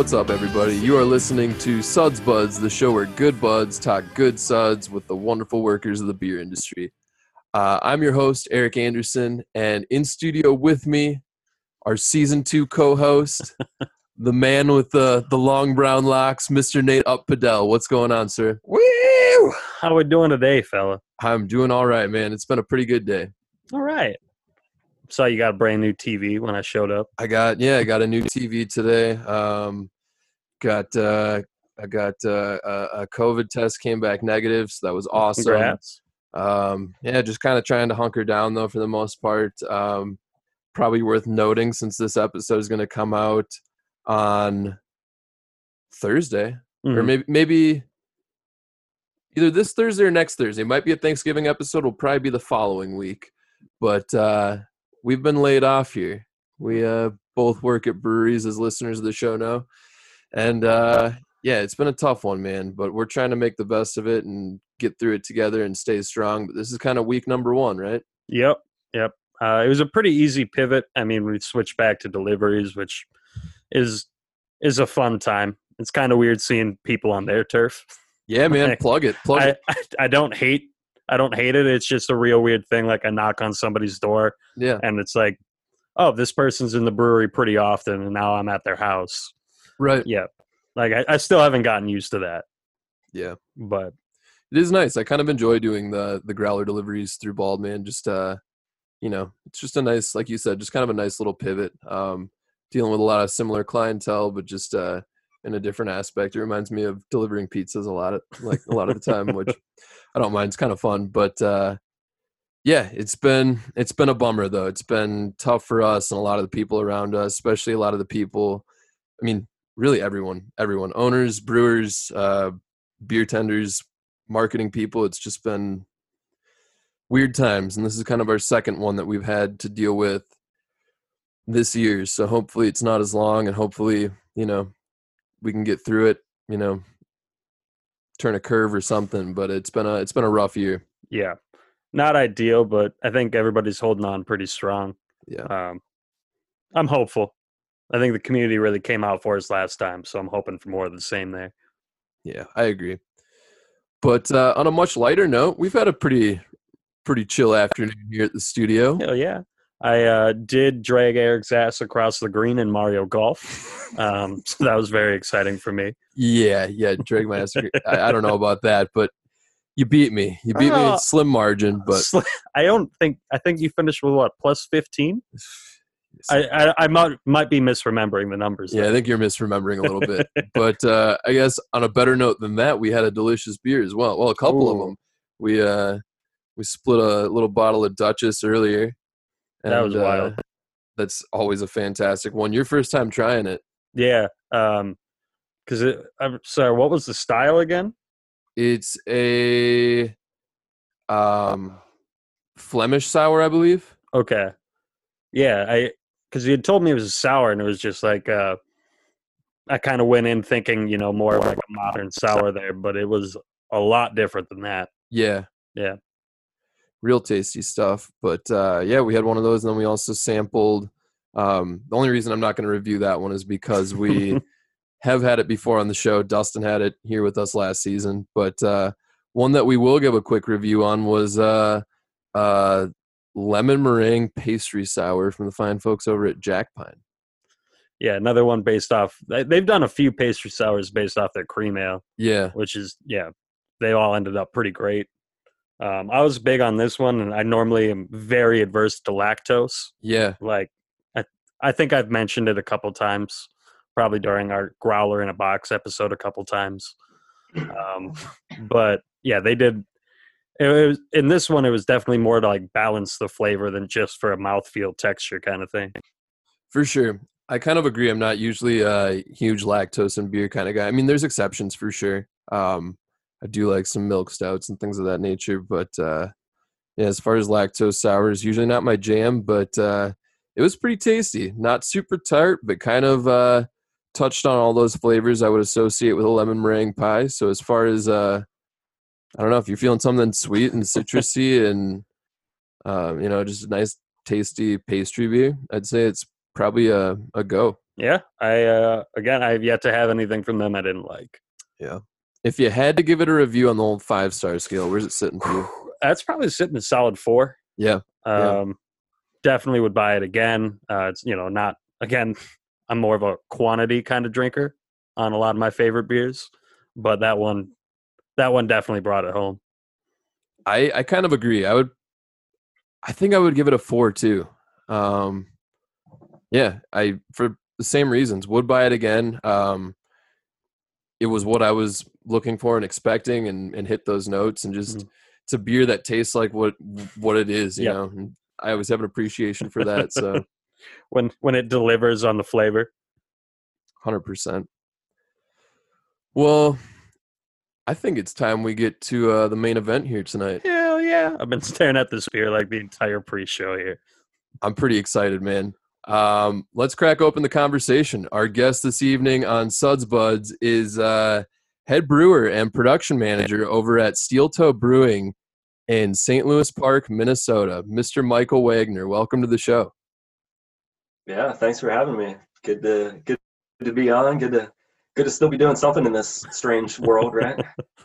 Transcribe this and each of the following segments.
What's up, everybody? You are listening to Suds Buds, the show where good buds talk good suds with the wonderful workers of the beer industry. Uh, I'm your host, Eric Anderson, and in studio with me, our season two co-host, the man with the the long brown locks, Mr. Nate Up Padel. What's going on, sir? Woo! How are we doing today, fella? I'm doing all right, man. It's been a pretty good day. All right. Saw you got a brand new TV when I showed up. I got yeah, I got a new TV today. Um, got uh, I got uh, a, COVID test came back negative, so that was awesome. Congrats. Um, yeah, just kind of trying to hunker down though for the most part. Um, probably worth noting since this episode is going to come out on Thursday or Mhm. maybe maybe either this Thursday or next Thursday. It might be a Thanksgiving episode. Will probably be the following week, but uh, we've been laid off here. We uh, both work at breweries, as listeners of the show know, and uh, yeah, it's been a tough one, man. But we're trying to make the best of it and get through it together and stay strong. But this is kind of week number one, right? Yep. Yep. Uh, it was a pretty easy pivot. I mean, we switched back to deliveries, which is is a fun time. It's kind of weird seeing people on their turf. Yeah, man. Plug it. Plug I, it. I I don't hate I don't hate it. It's just a real weird thing. Like I knock on somebody's door Yeah. and it's like, oh, this person's in the brewery pretty often, and now I'm at their house. Right. Yeah. Like I, I still haven't gotten used to that, Yeah. but it is nice. I kind of enjoy doing the the growler deliveries through Bald Man. Just uh, you know, it's just a nice, like you said, just kind of a nice little pivot. Um, dealing with a lot of similar clientele, but just uh, in a different aspect. It reminds me of delivering pizzas a lot of like a lot of the time, which I don't mind. It's kind of fun, but uh, yeah, it's been it's been a bummer though. It's been tough for us and a lot of the people around us, especially a lot of the people. I mean, really everyone, everyone, owners, brewers, uh, beer tenders, marketing people. It's just been weird times, and this is kind of our second one that we've had to deal with this year. So hopefully it's not as long, and hopefully you know we can get through it. You know, turn a curve or something. But it's been a it's been a rough year. yeah, not ideal. But I think everybody's holding on pretty strong. Yeah, Um, I'm hopeful. I think the community really came out for us last time, so I'm hoping for more of the same there. yeah, I agree. But uh, on a much lighter note, we've had a pretty pretty chill afternoon here at the studio. Hell yeah. I uh, did drag Eric's ass across the green in Mario Golf. Um, so that was very exciting for me. Yeah, yeah, drag my ass. I, I don't know about that, but you beat me. You beat me Oh. in slim margin, but I don't think I think you finished with what plus fifteen. I, I I might might be misremembering the numbers. yeah, I think you're misremembering a little bit. But uh, I guess on a better note than that, we had a delicious beer as well. Well, a couple of them. We uh, we split a little bottle of Duchess earlier. That was and, uh, wild. That's always a fantastic one. Your first time trying it. yeah. Um, because it. I'm sorry. What was the style again? It's a um, Flemish sour, I believe. Okay. Yeah, I because you had told me it was a sour, and it was just like uh, I kind of went in thinking, you know, more like a modern sour there, but it was a lot different than that. Yeah. Yeah. Real tasty stuff. But uh, yeah, we had one of those. And then we also sampled. Um, the only reason I'm not going to review that one is because we have had it before on the show. Dustin had it here with us last season. But uh, one that we will give a quick review on was uh, uh, lemon meringue pastry sour from the fine folks over at Jack Pine. Yeah, another one based off. they- They've done a few pastry sours based off their cream ale, Yeah. which is yeah, they all ended up pretty great. Um, I was big on this one, and I normally am very adverse to lactose. Yeah. Like, I I think I've mentioned it a couple times, probably during our growler in a box episode a couple times. Um, but yeah, they did. It was in this one. It was definitely more to like balance the flavor than just for a mouthfeel texture kind of thing. For sure. I kind of agree. I'm not usually a huge lactose and beer kind of guy. I mean, there's exceptions for sure. Um, I do like some milk stouts and things of that nature, but uh, yeah, as far as lactose sours, usually not my jam. But uh, it was pretty tasty. Not super tart, but kind of uh, touched on all those flavors I would associate with a lemon meringue pie. So as far as uh, I don't know if you're feeling something sweet and citrusy and um, you know just a nice tasty pastry beer, I'd say it's probably a, a go. Yeah, I uh, again, I've yet to have anything from them I didn't like. Yeah. If you had to give it a review on the old five star scale, where's it sitting for you? That's probably sitting a solid four. Yeah. Yeah. Um, definitely would buy it again. Uh, it's you know not again. I'm more of a quantity kind of drinker on a lot of my favorite beers, but that one, that one definitely brought it home. I I kind of agree. I would I think I would give it a 4 too. Um yeah, I for the same reasons would buy it again. Um it was what I was looking for and expecting and and hit those notes and just Mhm. it's a beer that tastes like what what it is, you know. And I always have an appreciation for that, so When when it delivers on the flavor, Hundred percent. Well, I think it's time we get to uh, the main event here tonight. hell yeah! I've been staring at this beer like the entire pre-show here. I'm pretty excited, man. Um, let's crack open the conversation. Our guest this evening on Suds Buds is uh, head brewer and production manager over at Steel Toe Brewing in St. Louis Park, Minnesota, Mr. Michael Wagner. Welcome to the show. Yeah, thanks for having me. Good to good to be on. Good to good to still be doing something in this strange world, right?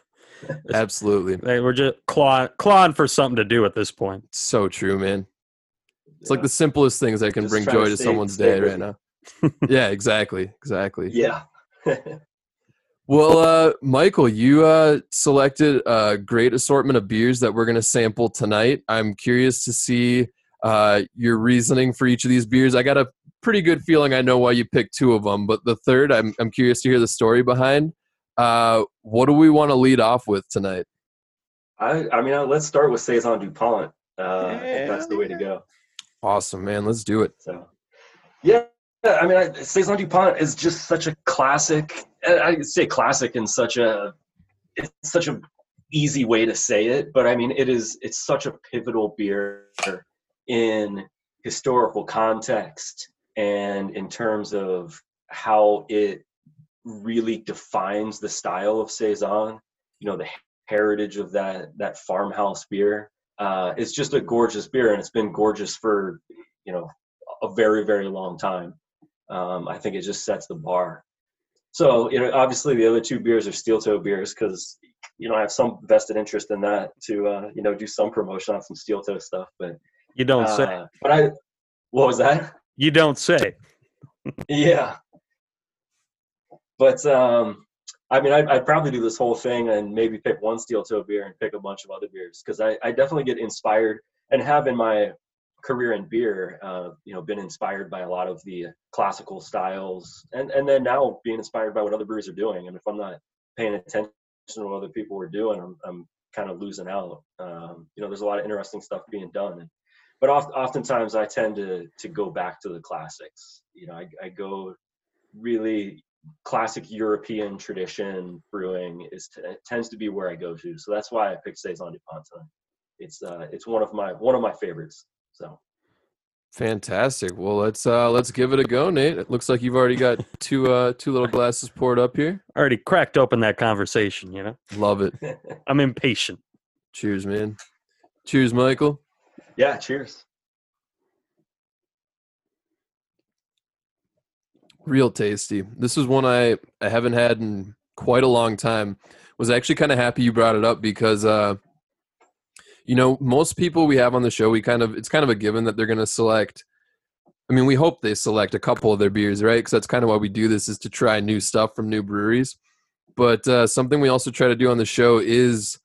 Absolutely. Hey, we're just clawing, clawing for something to do at this point. So true, man. It's like the simplest things that can Just bring joy to to someone's stay day right now. yeah, exactly. Exactly. yeah. Well, uh, Michael, you uh, selected a great assortment of beers that we're going to sample tonight. I'm curious to see uh, your reasoning for each of these beers. I got a pretty good feeling I know why you picked two of them, but the third, I'm, I'm curious to hear the story behind. Uh, what do we want to lead off with tonight? I I mean, uh, let's start with Saison Dupont. Uh, I think that's the way to go. Awesome, man. Let's do it. So, yeah, I mean, I, Saison Dupont is just such a classic. I say classic in such a it's such a easy way to say it, but I mean, it is it's such a pivotal beer in historical context and in terms of how it really defines the style of saison. You know, the heritage of that that farmhouse beer. Uh, it's just a gorgeous beer, and it's been gorgeous for you know a very very long time. Um, I think it just sets the bar. So you know, obviously the other two beers are steel toe beers because you know I have some vested interest in that to uh, you know do some promotion on some steel toe stuff. But You don't say. uh, but I what was that? You don't say. yeah. But um, I mean, I'd, I'd probably do this whole thing and maybe pick one steel toe beer and pick a bunch of other beers because I, I definitely get inspired and have in my career in beer, uh, you know, been inspired by a lot of the classical styles and, and then now being inspired by what other breweries are doing. And if I'm not paying attention to what other people are doing, I'm, I'm kind of losing out. Um, you know, there's a lot of interesting stuff being done. And, but oft, oftentimes I tend to, to go back to the classics. You know, I, I go really classic European tradition brewing is t- tends to be where I go to. So that's why I picked Saison Dupont tonight. It's uh, it's one of my one of my favorites. So Fantastic. Well, let's uh, let's give it a go, Nate. It looks like you've already got two uh, two little glasses poured up here. Already cracked open that conversation. You know, Love it. I'm impatient. Cheers, man. Cheers, Michael. yeah, cheers. Real tasty. This is one I, I haven't had in quite a long time. Was actually kind of happy you brought it up because uh you know, most people we have on the show, we kind of it's kind of a given that they're going to select I mean, we hope they select a couple of their beers, right? Cuz that's kind of why we do this is to try new stuff from new breweries. But uh something we also try to do on the show is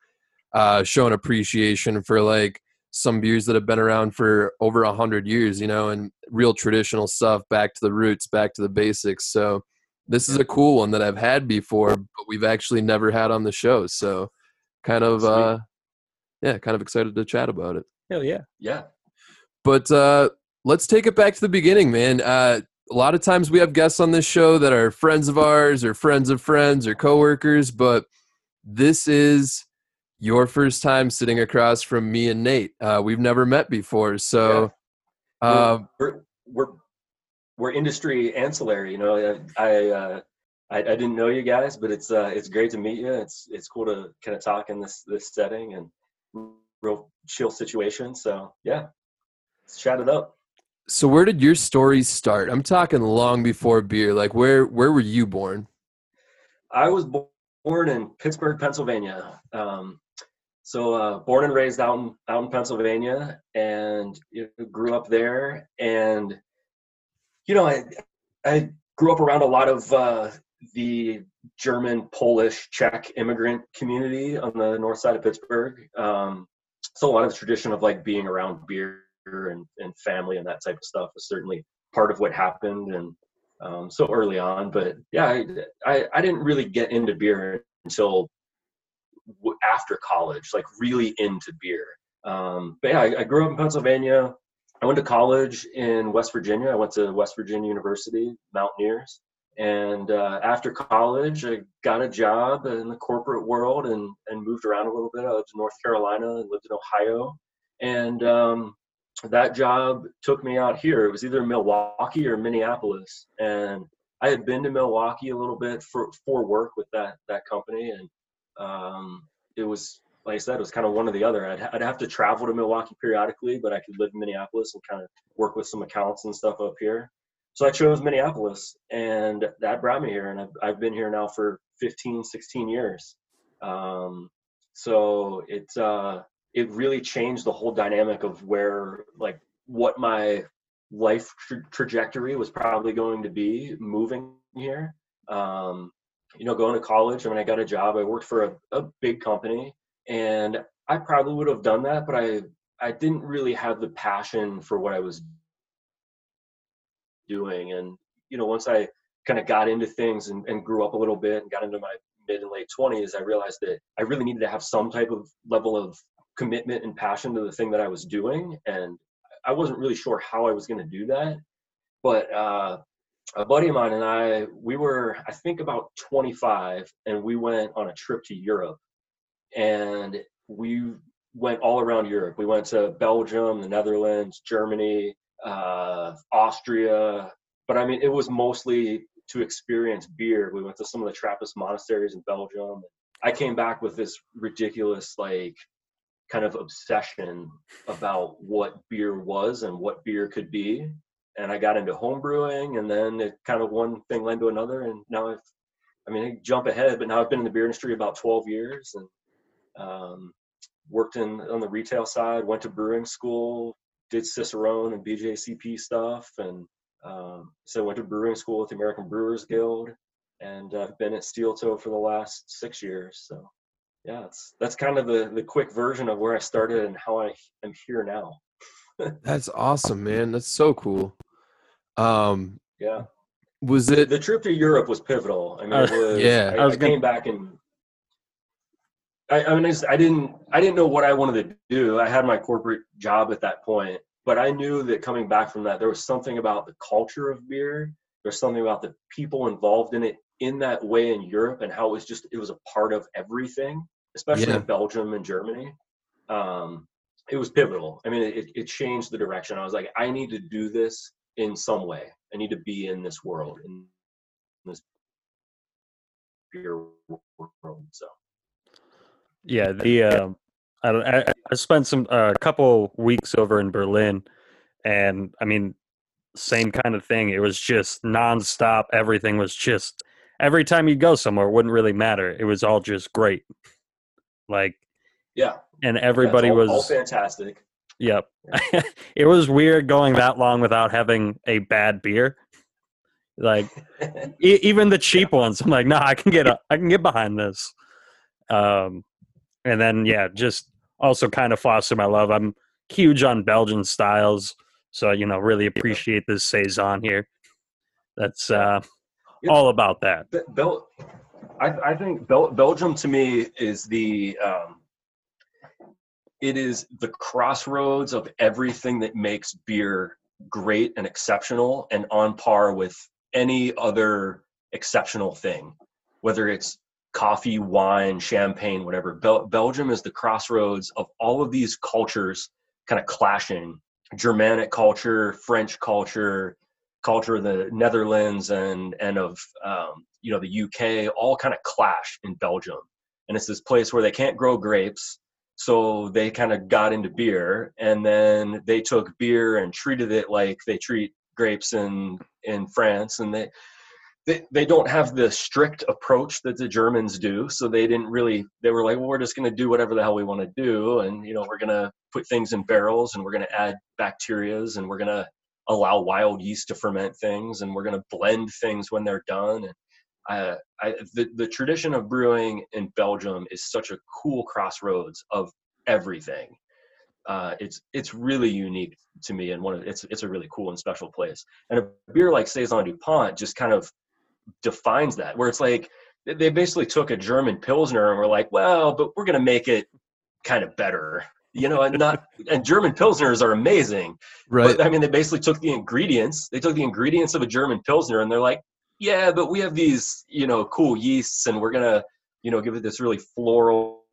uh show an appreciation for like some beers that have been around for over a hundred years, you know, and real traditional stuff, back to the roots, back to the basics. So this is a cool one that I've had before, but we've actually never had on the show. So kind of Sweet. uh yeah, kind of excited to chat about it. Hell yeah. Yeah, But uh let's take it back to the beginning, man. Uh a lot of times we have guests on this show that are friends of ours or friends of friends or coworkers, but this is your first time sitting across from me and Nate. Uh, we've never met before, so uh, we're we're we're industry ancillary. You know, I I, uh, I I didn't know you guys, but it's uh it's great to meet you. It's it's cool to kind of talk in this this setting and real chill situation. So yeah, let's chat it up. So where did your story start? I'm talking long before beer. Like where where were you born? I was born in Pittsburgh, Pennsylvania. Um, so uh, born and raised out in out in Pennsylvania, and you know, grew up there. And you know, I I grew up around a lot of uh, the German, Polish, Czech immigrant community on the north side of Pittsburgh. Um, so a lot of the tradition of like being around beer and, and family and that type of stuff was certainly part of what happened and um, so early on. But yeah, I, I, I didn't really get into beer until after college, like really into beer. Um, but yeah, I, I, grew up in Pennsylvania. I went to college in West Virginia. I went to West Virginia University, Mountaineers. And uh, after college, I got a job in the corporate world and, and moved around a little bit. I lived in North Carolina and lived in Ohio. And um, that job took me out here. It was either Milwaukee or Minneapolis. And I had been to Milwaukee a little bit for, for work with that, that company. And um, it was, like I said, it was kind of one or the other. I'd, I'd have to travel to Milwaukee periodically, but I could live in Minneapolis and kind of work with some accounts and stuff up here so I chose Minneapolis, and that brought me here. And I've, I've been here now for 15, 16 years. Um, so it uh, it really changed the whole dynamic of where like what my life tra- trajectory was probably going to be moving here. Um, you know, going to college. I mean, I got a job. I worked for a, a big company, and I probably would have done that, but I I didn't really have the passion for what I was doing. And, you know, once I kind of got into things and, and grew up a little bit and got into my mid and late 20s, I realized that I really needed to have some type of level of commitment and passion to the thing that I was doing. And I wasn't really sure how I was going to do that. But uh, a buddy of mine and I, we were, I think, about 25, and we went on a trip to Europe. And we went all around Europe. We went to Belgium, the Netherlands, Germany, uh, Austria, but I mean, it was mostly to experience beer. We went to some of the Trappist monasteries in Belgium. I came back with this ridiculous, like, kind of obsession about what beer was and what beer could be. And I got into home brewing, and then it kind of one thing led to another. And now I've, I mean, I jump ahead, but now I've been in the beer industry about 12 years and um, worked in on the retail side, went to brewing school, did Cicerone and BJCP stuff, and um, so went to brewing school with the American Brewers Guild, and I've been at Steel Toe for the last six years. So, yeah, it's that's kind of the the quick version of where I started and how I am here now. That's awesome, man. That's so cool. Um, yeah. Was it the trip to Europe was pivotal? I mean, uh, was, yeah. I, I, was I came gonna... back and I, I mean, I, just, I didn't, I didn't know what I wanted to do. I had my corporate job at that point, but I knew that coming back from that, there was something about the culture of beer. There's something about the people involved in it in that way in Europe and how it was just, it was a part of everything, especially yeah. in Belgium and Germany. Um, it was pivotal. I mean, it, it changed the direction. I was like, I need to do this in some way. I need to be in this world, in this beer world. So. Yeah, the uh, I don't. I, I spent some a uh, couple weeks over in Berlin, and I mean, same kind of thing. It was just nonstop. Everything was just every time you go somewhere, it wouldn't really matter. It was all just great. Like, yeah, and everybody all, was all fantastic. Yep, it was weird going that long without having a bad beer. Like, e- even the cheap yeah. ones, I'm like, no, nah, I can get, a, I can get behind this. Um, and then yeah, just also kind of foster my love. I'm huge on Belgian styles, so you know, really appreciate this saison here. That's uh, all about that. Bel- I, I think Bel- Belgium to me is the um, it is the crossroads of everything that makes beer great and exceptional and on par with any other exceptional thing whether it's coffee, wine, champagne, whatever. Bel- Belgium is the crossroads of all of these cultures kind of clashing. Germanic culture, French culture, culture of the Netherlands and and of um, you know the UK all kind of clash in Belgium, and it's this place where they can't grow grapes, so they kind of got into beer and then they took beer and treated it like they treat grapes in in france and they they, they don't have the strict approach that the germans do so they didn't really they were like well we're just going to do whatever the hell we want to do and you know we're going to put things in barrels and we're going to add bacterias and we're going to allow wild yeast to ferment things and we're going to blend things when they're done and I, I, the, the tradition of brewing in Belgium is such a cool crossroads of everything. Uh, it's it's really unique to me, and one of it's it's a really cool and special place. And a beer like Saison Dupont just kind of defines that, where it's like they basically took a German pilsner and were like, well, but we're gonna make it kind of better, you know, and not and German pilsners are amazing, Right. but I mean, they basically took the ingredients. They took the ingredients of a German pilsner, and they're like, "Yeah, but we have these, you know, cool yeasts, and we're gonna, you know, give it this really floral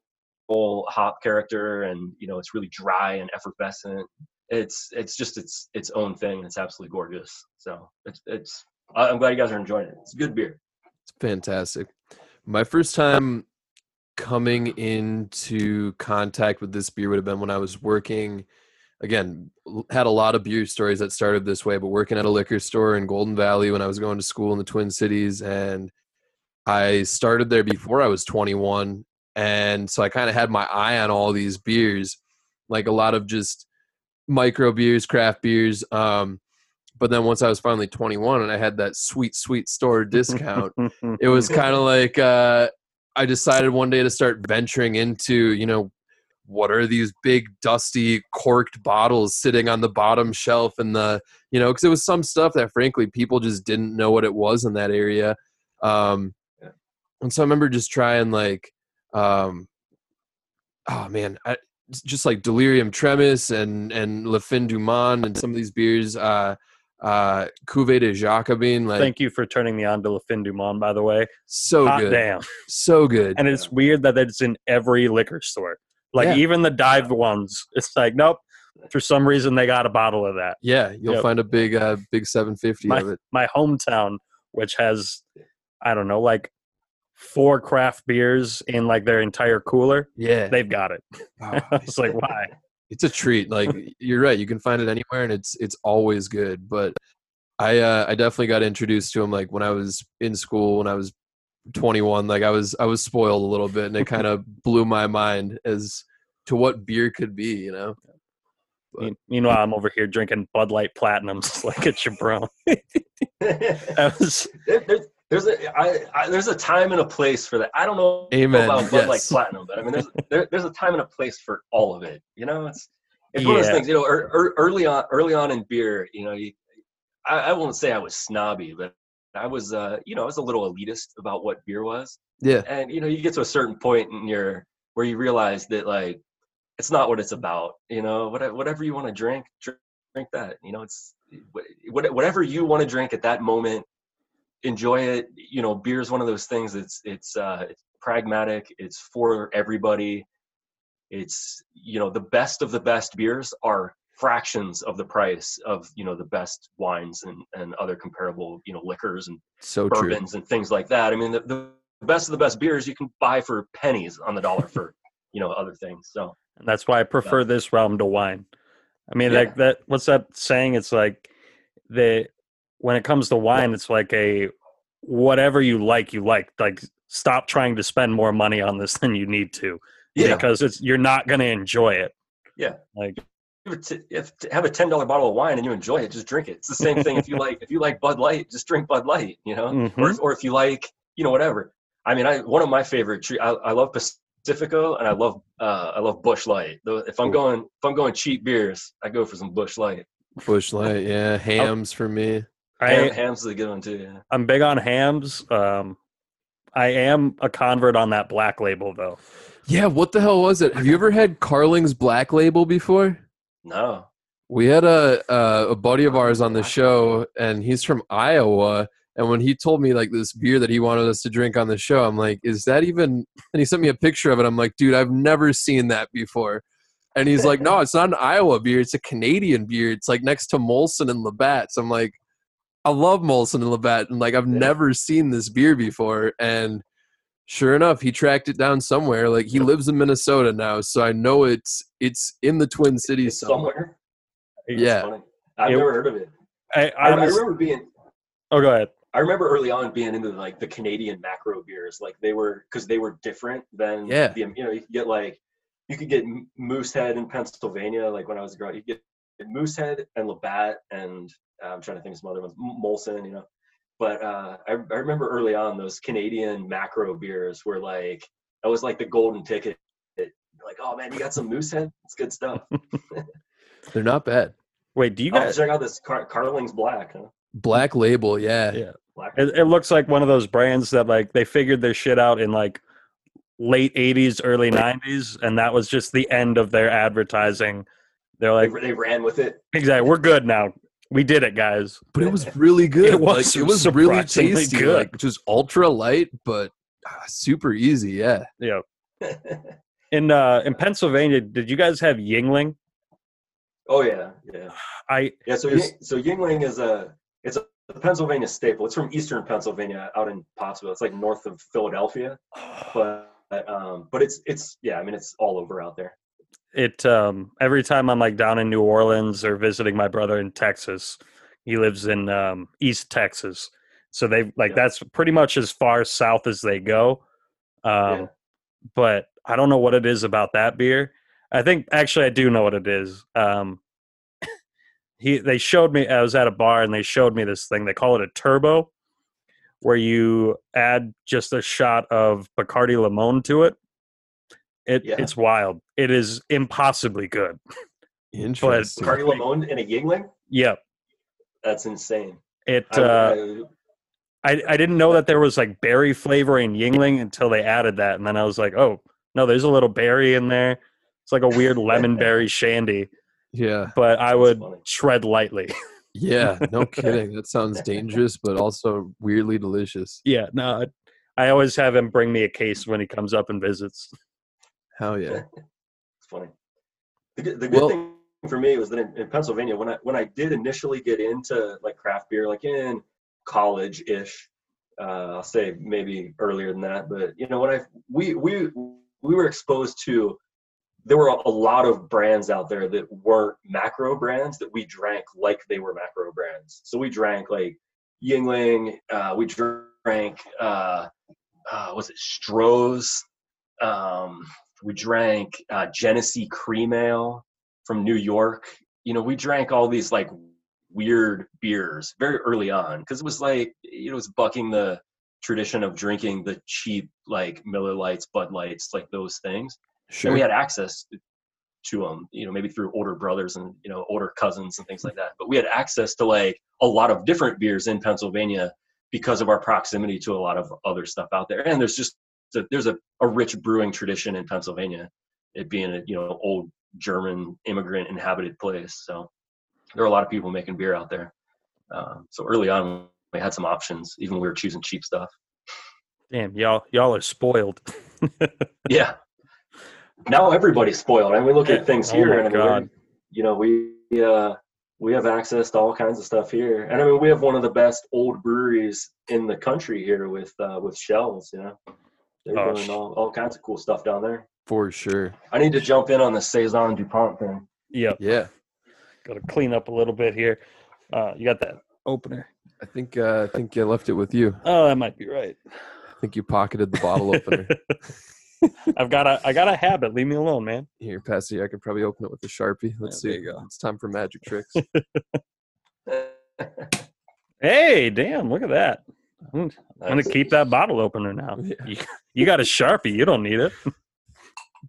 hop character, and you know, it's really dry and effervescent. It's it's just its its own thing. It's absolutely gorgeous. So it's it's. I'm glad you guys are enjoying it. It's good beer. It's fantastic. My first time coming into contact with this beer would have been when I was working. Again, had a lot of beer stories that started this way, but working at a liquor store in Golden Valley when I was going to school in the Twin Cities, and I started there before I was 21, and so I kind of had my eye on all these beers, like a lot of just micro beers, craft beers. Um, but then once I was finally 21 and I had that sweet, sweet store discount, it was kind of like uh, I decided one day to start venturing into, you know, what are these big, dusty, corked bottles sitting on the bottom shelf and the, you know, because it was some stuff that frankly people just didn't know what it was in that area. Um, Yeah. and so I remember just trying like, um, oh man, I, just like Delirium Tremens and and Le Fin du Monde and some of these beers, uh, uh, Cuvée de Jacobin, like Thank you for turning me on to Le Fin du Monde, by the way. so Hot good, damn. so good. And it's weird that it's in every liquor store. Like Yeah. even the dive ones, it's like, nope. For some reason, they got a bottle of that. Yeah, you'll Yep. find a big, uh, big 750 My- of it. My hometown, which has, I don't know, like four craft beers in like their entire cooler, Yeah, they've got it. Oh, it's like, why? it's a treat. Like you're right, you can find it anywhere, and it's it's always good. But I uh, I definitely got introduced to them like when I was in school when I was 21. Like I was I was spoiled a little bit, and it kind of blew my mind as to what beer could be. You know. But- Me- Meanwhile, I'm over here drinking Bud Light Platinums like a Chabron. That was There- there's, there's a I, I, there's a time and a place for that. I don't know Amen, about Bud Light yes. Platinum, but I mean, there's there, there's a time and a place for all of it. You know, it's it's one of those things. You know, er, er, early on early on in beer, you know, you, I, I won't say I was snobby, but I was uh, you know, I was a little elitist about what beer was, Yeah. and you know, you get to a certain point in your where you realize that like it's not what it's about. You know, whatever whatever you want to drink, drink, drink that. You know, it's whatever you want to drink at that moment enjoy it you know beer is one of those things it's it's uh it's pragmatic it's for everybody it's you know the best of the best beers are fractions of the price of you know the best wines and and other comparable you know liquors and So true. bourbons and things like that i mean the, the best of the best beers you can buy for pennies on the dollar for you know other things so And that's why I prefer this realm to wine. I mean, Yeah. like that. What's that saying? It's like the when it comes to wine, it's like a whatever you like, you like. Like stop trying to spend more money on this than you need to, yeah because it's you're not going to enjoy it. Yeah. like if, have a ten dollar bottle of wine and you enjoy it, just drink it. It's the same thing if you like if you like Bud Light, just drink Bud Light, you know, or Mhm. or if you like you know whatever. I mean, I one of my favorite tre- I, I love Pacifico and I love uh, I love Busch Light. If I'm going if I'm going cheap beers, I go for some Busch Light. Busch Light. Yeah. Hamm's for me. Ham, I Hamm's is a good one too. Yeah. I'm big on Hamm's. Um, I am a convert on that black label though. Yeah. What the hell was it? Have you ever had Carling's Black Label before? No. We had a, a a buddy of ours on the show, and he's from Iowa. And when he told me like this beer that he wanted us to drink on the show, I'm like, "Is that even?" And he sent me a picture of it. I'm like, "Dude, I've never seen that before." And he's like, "No, it's not an Iowa beer. It's a Canadian beer. It's like next to Molson and Labatt's." I'm like, "I love Molson and Labatt, and like I've Yeah. never seen this beer before." And Sure enough, he tracked it down somewhere. Like he lives in Minnesota now, so I know it's it's in the Twin Cities It's somewhere. somewhere. Yeah. Funny. I've It- never heard of it. I, I, I, I was, remember being oh, go ahead. I remember early on being into like the Canadian macro beers, like they were because they were different than Yeah. the you know you could get like you could get Moosehead in Pennsylvania, like when I was growing, you get Moosehead and Labatt and uh, I'm trying to think of some other ones, Molson, you know. But uh, I, I remember early on those Canadian macro beers were like that was like the golden ticket. Like, oh man, you got some Moosehead? It's good stuff. They're not bad. Wait, do you Oh, guys? check out this Car- Carling's Black. Huh? Black label, yeah. Yeah. Black. It, it looks like one of those brands that like they figured their shit out in like late '80s, early '90s, and that was just the end of their advertising. They're They, like, they ran with it. exactly, we're good now. We did it, guys. But it was really good. It was like, it was really tasty. good. Like just ultra light, but ah, super easy. Yeah. Yeah. In uh in Pennsylvania, did you guys have Yuengling? oh yeah, yeah. I Yeah, so Ying- so Yuengling is a it's a Pennsylvania staple. It's from Eastern Pennsylvania, out in Pottsville. It's like north of Philadelphia, but um, but it's it's yeah. I mean, it's all over out there. It um every time I'm like down in New Orleans or visiting my brother in Texas, he lives in um East Texas. So they like Yeah. that's pretty much as far south as they go. Um Yeah. but I don't know what it is about that beer. I think actually I do know what it is. Um he they showed me I was at a bar and they showed me this thing. They call it a turbo where you add just a shot of Bacardi Limon to it. It Yeah. it's wild. It is impossibly good. Interesting. Cardi Limon in a Yuengling, Yep. that's insane. It I- uh I- I, I didn't know that there was like berry flavor in Yuengling until they added that, and then I was like, oh no, there's a little berry in there. It's like a weird lemon berry shandy, yeah. but I would tread lightly. Yeah. No kidding. That sounds dangerous, but also weirdly delicious. yeah, no, I, I always have him bring me a case when he comes up and visits. Hell yeah. It's funny. The, good- the good Well- thing for me was that in, in Pennsylvania, when I when I did initially get into like craft beer, like in college ish, uh, I'll say maybe earlier than that, but you know when I we we we were exposed to there were a, lot of brands out there that weren't macro brands that we drank like they were macro brands. So we drank like Yuengling, uh, we drank uh, uh, was it Stroh's, um, we drank uh, Genesee Cream Ale from New York. You know, we drank all these like weird beers very early on because it was like it was bucking the tradition of drinking the cheap like Miller Lights, Bud Lights, like those things. Sure. And we had access to them, you know, maybe through older brothers and you know older cousins and things like that. But we had access to like a lot of different beers in Pennsylvania because of our proximity to a lot of other stuff out there. And there's just there's a, a rich brewing tradition in Pennsylvania, it being a you know old German immigrant inhabited place. So there are a lot of people making beer out there. Um, so early on, we had some options, even when we were choosing cheap stuff. Damn, y'all y'all are spoiled. Yeah. Now everybody's spoiled, and we look at things Oh here, my and I mean, God. you know, we uh, we have access to all kinds of stuff here, and I mean, we have one of the best old breweries in the country here with uh, with Schell's. You know, they're Oh, doing all, all kinds of cool stuff down there. For sure. I need to jump in on the saison Dupont thing. Yep. Yeah. Got to clean up a little bit here. Uh, you got that opener. I think uh, I think I left it with you. Oh, that might be right. I think you pocketed the bottle opener. I've got a I got a habit. Leave me alone, man. Here, Passy, I could probably open it with a sharpie. Let's Yeah, see. there you go. It's time for magic tricks. Hey, damn! Look at that. I'm, I'm gonna keep that bottle opener now. Yeah. You, you got a sharpie. You don't need it.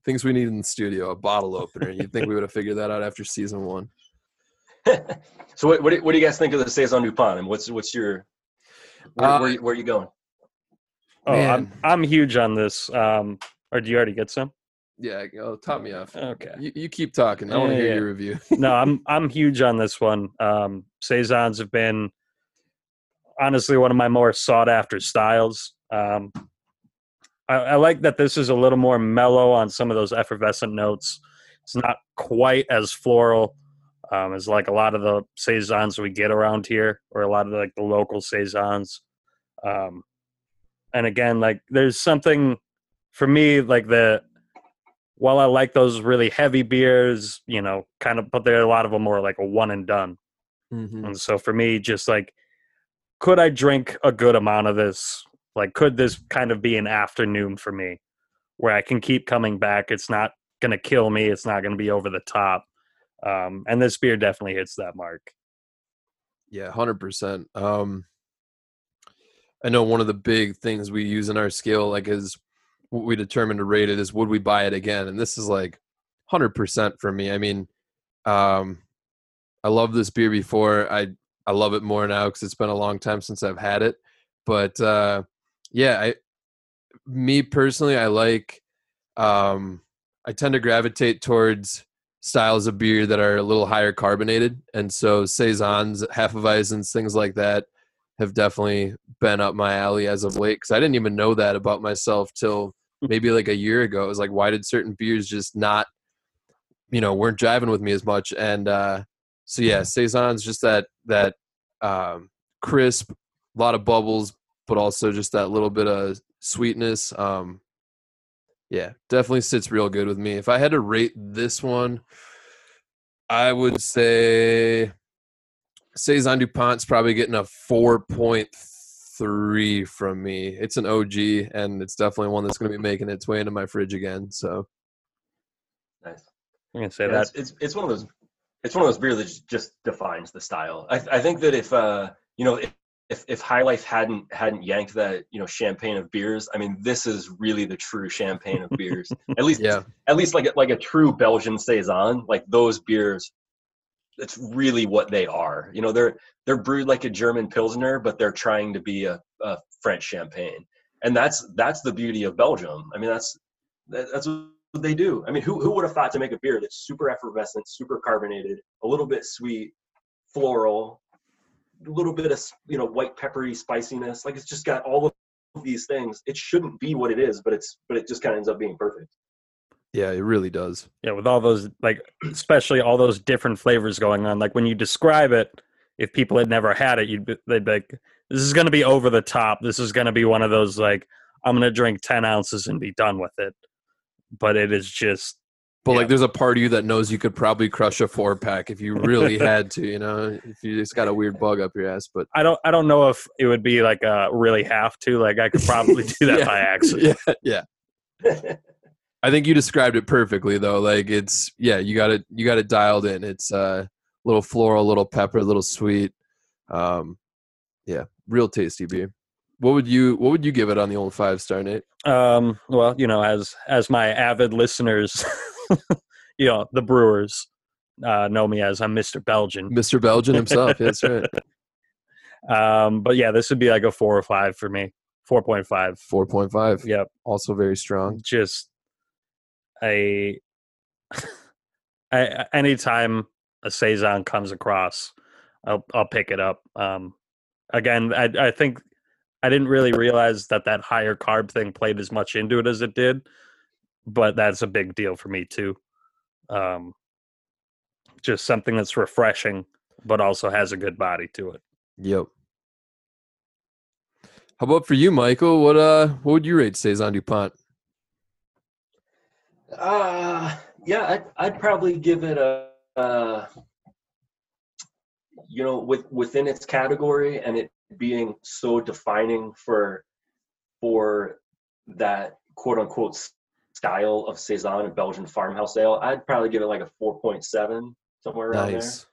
Things we need in the studio: a bottle opener. You'd think we would have figured that out after season one. so, what, what, do, what do you guys think of the saison Dupont? And what's what's your where, Uh, where, where are you going? Oh, I'm I'm huge on this. Um, or do you already get some? Yeah, oh, top me off. Okay. You, you keep talking. I want to hear yeah. your review. no, I'm I'm huge on this one. Um, saisons have been honestly one of my more sought after styles. Um, I, I like that this is a little more mellow on some of those effervescent notes. It's not quite as floral um, as like a lot of the saisons we get around here, or a lot of like the local saisons. Um, and again, like there's something for me like the while I like those really heavy beers, you know, kind of, but there are a lot of them more like a one and done. Mhm. And so for me, just like, could I drink a good amount of this? Like, could this kind of be an afternoon for me where I can keep coming back? It's not going to kill me. It's not going to be over the top. Um, and this beer definitely hits that mark. Yeah, hundred percent. Um, I know one of the big things we use in our scale, like, is what we determine to rate it is would we buy it again, and this is like hundred percent for me. I mean, um, I love this beer before. I I love it more now because it's been a long time since I've had it. But uh, yeah, I me personally, I like. Um, I tend to gravitate towards styles of beer that are a little higher carbonated, and so saisons, hefeweizens, things like that have definitely been up my alley as of late. Because I didn't even know that about myself till maybe like a year ago. It was like, why did certain beers just not, you know, weren't driving with me as much? And uh, so yeah, saisons just that that um, crisp, a lot of bubbles, but also just that little bit of sweetness. Um, yeah, definitely sits real good with me. If I had to rate this one, I would say Saison Dupont's probably getting a 4.3 from me. It's an OG, and it's definitely one that's going to be making its way into my fridge again. So, Nice. I'm going to say Yeah, that. it's, it's it's one of those it's one of those beers that just, just defines the style. I I think that if uh you know if if, if High Life hadn't hadn't yanked that you know champagne of beers, I mean this is really the true champagne of beers. At least yeah, at least like a, like a true Belgian saison, like those beers. That's really what they are. You know, they're they're brewed like a German pilsner, but they're trying to be a, a French champagne, and that's that's the beauty of Belgium. I mean, that's that, that's what they do. I mean, who who would have thought to make a beer that's super effervescent, super carbonated, a little bit sweet, floral, a little bit of you know white peppery spiciness. Like it's just got all of these things. It shouldn't be what it is, but it's but it just kind of ends up being perfect. yeah, it really does. Yeah, with all those, like, especially all those different flavors going on. Like, when you describe it, if people had never had it, you'd be, they'd be like, this is going to be over the top. This is going to be one of those, like, I'm going to drink 10 ounces and be done with it. But it is just, But Yeah. like, there's a part of you that knows you could probably crush a four pack if you really had to. You know, if you just got a weird bug up your ass. But I don't, I don't know if it would be like a really have to. Like, I could probably do that Yeah. by accident. yeah, yeah. I think you described it perfectly though. Like it's yeah, you got it you got it dialed in. It's uh a little floral, little pepper, a little sweet. Um yeah, real tasty beer. What would you what would you give it on the old five star Nate? Um, well, you know, as as my avid listeners, you know, the Brewers uh, know me as I'm Mr. Belgian. Mr. Belgian himself. that's right. Um, but yeah, this would be like a four or five for me. Four point five. Four point five. Yep. Also very strong. Just a I, anytime a saison comes across, I'll I'll pick it up. Um, again, I I think I didn't really realize that that higher carb thing played as much into it as it did, but that's a big deal for me too. Um, just something that's refreshing, but also has a good body to it. Yep. How about for you, Michael? What uh what would you rate Saison DuPont? Uh yeah, I'd I'd probably give it a uh, you know with within its category and it being so defining for for that quote unquote style of saison and Belgian farmhouse ale, I'd probably give it like a four point seven somewhere around there. Nice.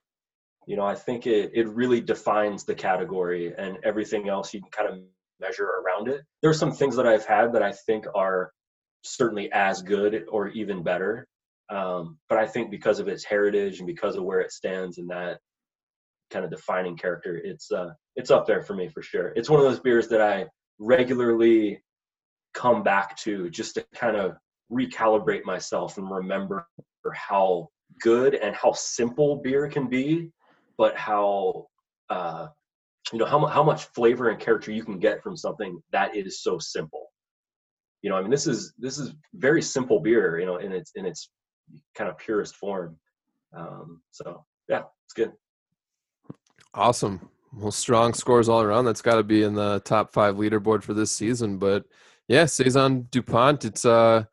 You know, I think it it really defines the category and everything else you can kind of measure around it. There are some things that I've had that I think are certainly as good or even better. Um, but I think because of its heritage and because of where it stands and that kind of defining character, it's uh, it's up there for me for sure. It's one of those beers that I regularly come back to just to kind of recalibrate myself and remember how good and how simple beer can be, but how uh, you know how how much flavor and character you can get from something that is so simple. You know, I mean, this is this is very simple beer. You know, in its in its kind of purest form. Um, so yeah, it's good. Awesome. Well, strong scores all around. That's got to be in the top five leaderboard for this season. But yeah, saison Dupont. It's uh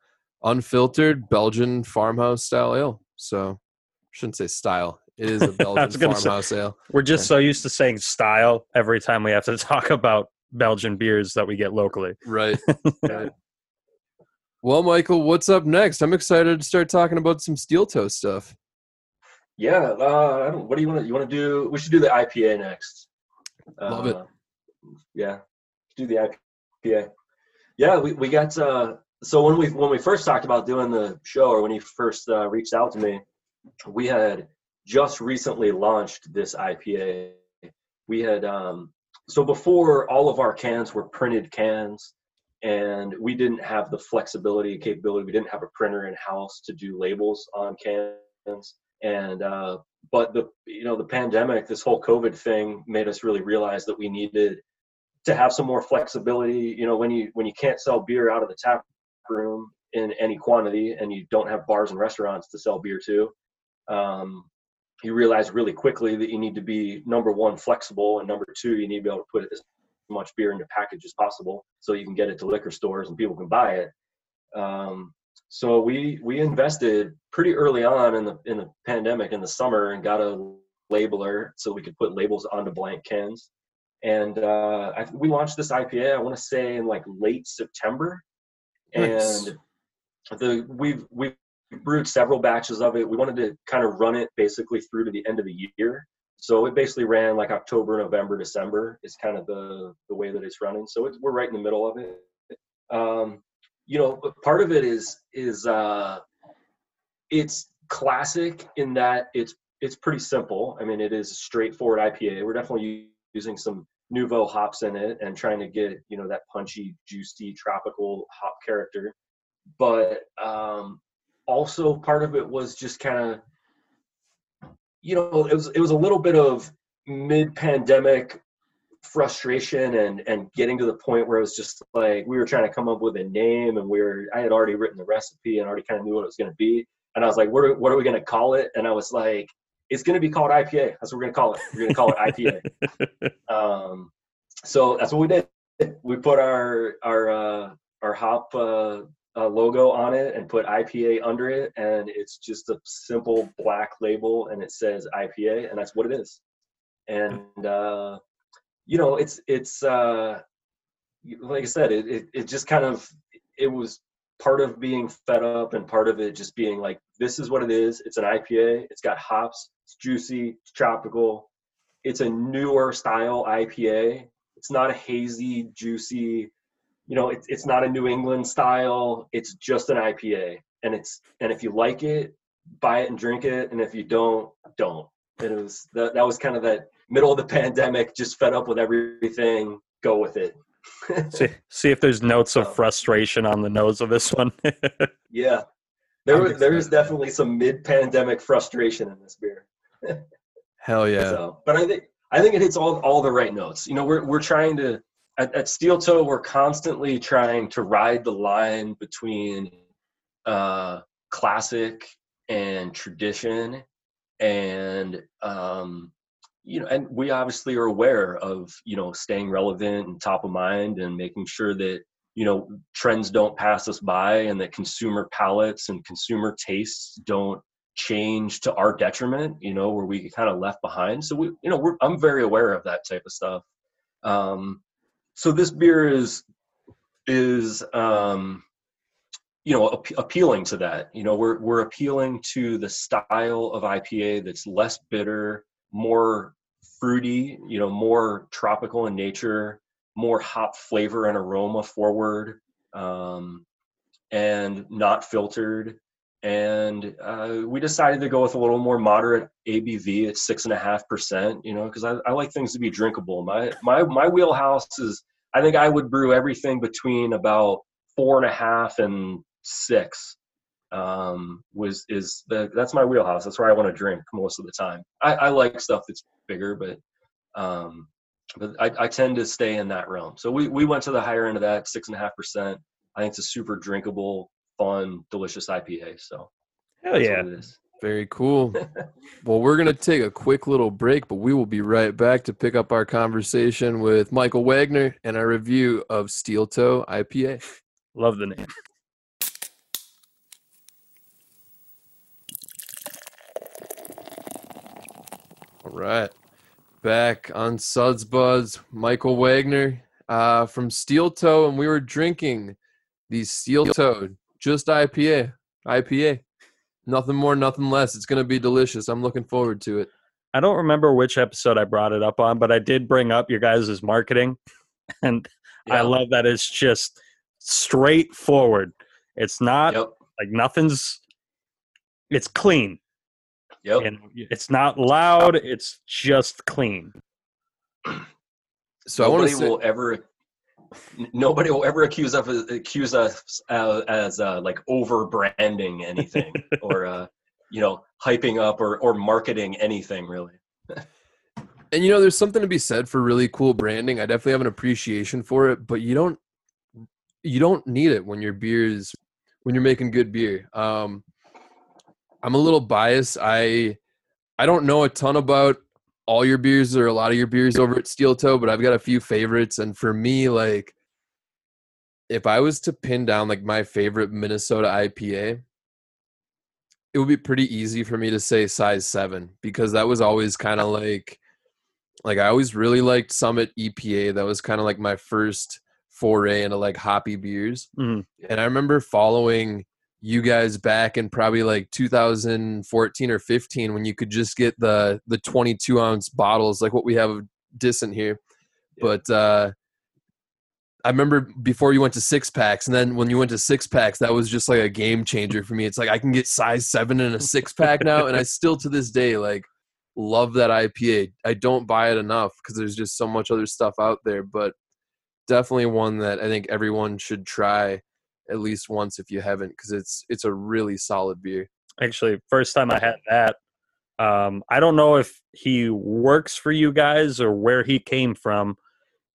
unfiltered Belgian farmhouse style ale. So shouldn't say style. It is a Belgian farmhouse say, ale. We're just so used to saying style every time we have to talk about Belgian beers that we get locally. Right. right. Well, Michael, what's up next? I'm excited to start talking about some steel toe stuff. Yeah. Uh, what do you want to? You want to do? We should do the IPA next. Love uh, it. Yeah. Do the IPA. Yeah, we, we got uh, so when we when we first talked about doing the show, or when he first uh, reached out to me, we had just recently launched this IPA. We had um, so before all of our cans were printed cans, and we didn't have the flexibility capability. We didn't have a printer in house to do labels on cans, and uh, but the you know the pandemic, this whole COVID thing, made us really realize that we needed to have some more flexibility. You know, when you when you can't sell beer out of the tap room in any quantity and you don't have bars and restaurants to sell beer to um, you realize really quickly that you need to be number one flexible and number two you need to be able to put as much beer in your package as possible so you can get it to liquor stores and people can buy it um, so we we invested pretty early on in the in the pandemic in the summer and got a labeler so we could put labels onto blank cans and uh, I, we launched this IPA I want to say in like late September nice. and the we've we've brewed several batches of it. We wanted to kind of run it basically through to the end of the year. So it basically ran like October, November, December is kind of the the way that it's running. So it's, we're right in the middle of it. Um, you know, part of it is is uh, it's classic in that it's it's pretty simple. I mean, it is a straightforward IPA. We're definitely using some nouveau hops in it and trying to get you know that punchy juicy tropical hop character but um also part of it was just kind of you know it was it was a little bit of mid pandemic frustration and and getting to the point where it was just like we were trying to come up with a name and we were I had already written the recipe and already kind of knew what it was going to be and I was like what are, what are we going to call it and I was like it's going to be called IPA. That's what we're going to call it. We're going to call it IPA. um, so that's what we did. We put our our uh, our hop uh, uh, logo on it and put IPA under it, and it's just a simple black label, and it says IPA, and that's what it is. And uh, you know, it's it's uh, like I said, it, it it just kind of it was part of being fed up and part of it just being like this is what it is. It's an ipa it's got hops. It's juicy. It's tropical. It's a newer style ipa it's not a hazy juicy you know it's, it's not a new england style. It's just an ipa and it's and if you like it buy it and drink it. And if you don't don't. And it was that, that was kind of that middle of the pandemic just fed up with everything go with it see, see if there's notes of frustration on the nose of this one. yeah, there there's definitely some mid-pandemic frustration in this beer. Hell yeah! So, but I think I think it hits all all the right notes. You know, we're we're trying to at, at Steel Toe, we're constantly trying to ride the line between uh, classic and tradition, and um, you know, and we obviously are aware of, you know, staying relevant and top of mind and making sure that, you know, trends don't pass us by and that consumer palates and consumer tastes don't change to our detriment, you know, where we get kind of left behind. So we, you know, we're, I'm very aware of that type of stuff. Um, so this beer is, is, um, you know, ap- appealing to that. You know, we're we're appealing to the style of IPA that's less bitter, more fruity, you know, more tropical in nature, more hop flavor and aroma forward, um, and not filtered. And uh, we decided to go with a little more moderate ABV at six and a half percent. You know, because I, I like things to be drinkable. My my my wheelhouse is. I think I would brew everything between about four and a half and six um, was is the that's my wheelhouse. That's where I want to drink most of the time. I, I like stuff that's bigger, but um, but I, I tend to stay in that realm. So we we went to the higher end of that, six and a half percent. I think it's a super drinkable, fun, delicious IPA. So hell yeah, Very cool. well, we're going to take a quick little break, but we will be right back to pick up our conversation with Michael Wagner and our review of Steel Toe IPA. Love the name. Right. Back on Suds Buds, Michael Wagner uh, from Steel Toe, and we were drinking the Steel Toe just IPA. IPA. Nothing more, nothing less. It's going to be delicious. I'm looking forward to it. I don't remember which episode I brought it up on, but I did bring up your guys' marketing. And I love that it's just straightforward. It's not Yep. like nothing's, it's clean. Yep. And it's not loud, it's just clean. So nobody to say, will ever. Nobody will ever accuse of accuse us uh, as uh, like over branding anything or uh, you know hyping up or or marketing anything really. and you know, there's something to be said for really cool branding. I definitely have an appreciation for it, but you don't, you don't need it when your beer is, when you're making good beer. Um, I'm a little biased. I, I don't know a ton about all your beers or a lot of your beers over at Steel Toe, but I've got a few favorites. And for me, like, if I was to pin down like my favorite Minnesota IPA, it would be pretty easy for me to say size seven because that was always kind of like, like I always really liked Summit EPA. That was kind of like my first foray into like hoppy beers. Mhm. And I remember following you guys back in probably like 2014 or 15 when you could just get the the 22 ounce bottles like what we have of Dissent here. Yeah. But uh I remember before you went to six packs, and then when you went to six packs, that was just like a game changer for me. It's like I can get size seven in a six pack now, and I still to this day like love that IPA. I don't buy it enough because there's just so much other stuff out there, but definitely one that I think everyone should try at least once if you haven't, because it's it's a really solid beer. Actually, first time I had that. Um, I don't know if he works for you guys or where he came from,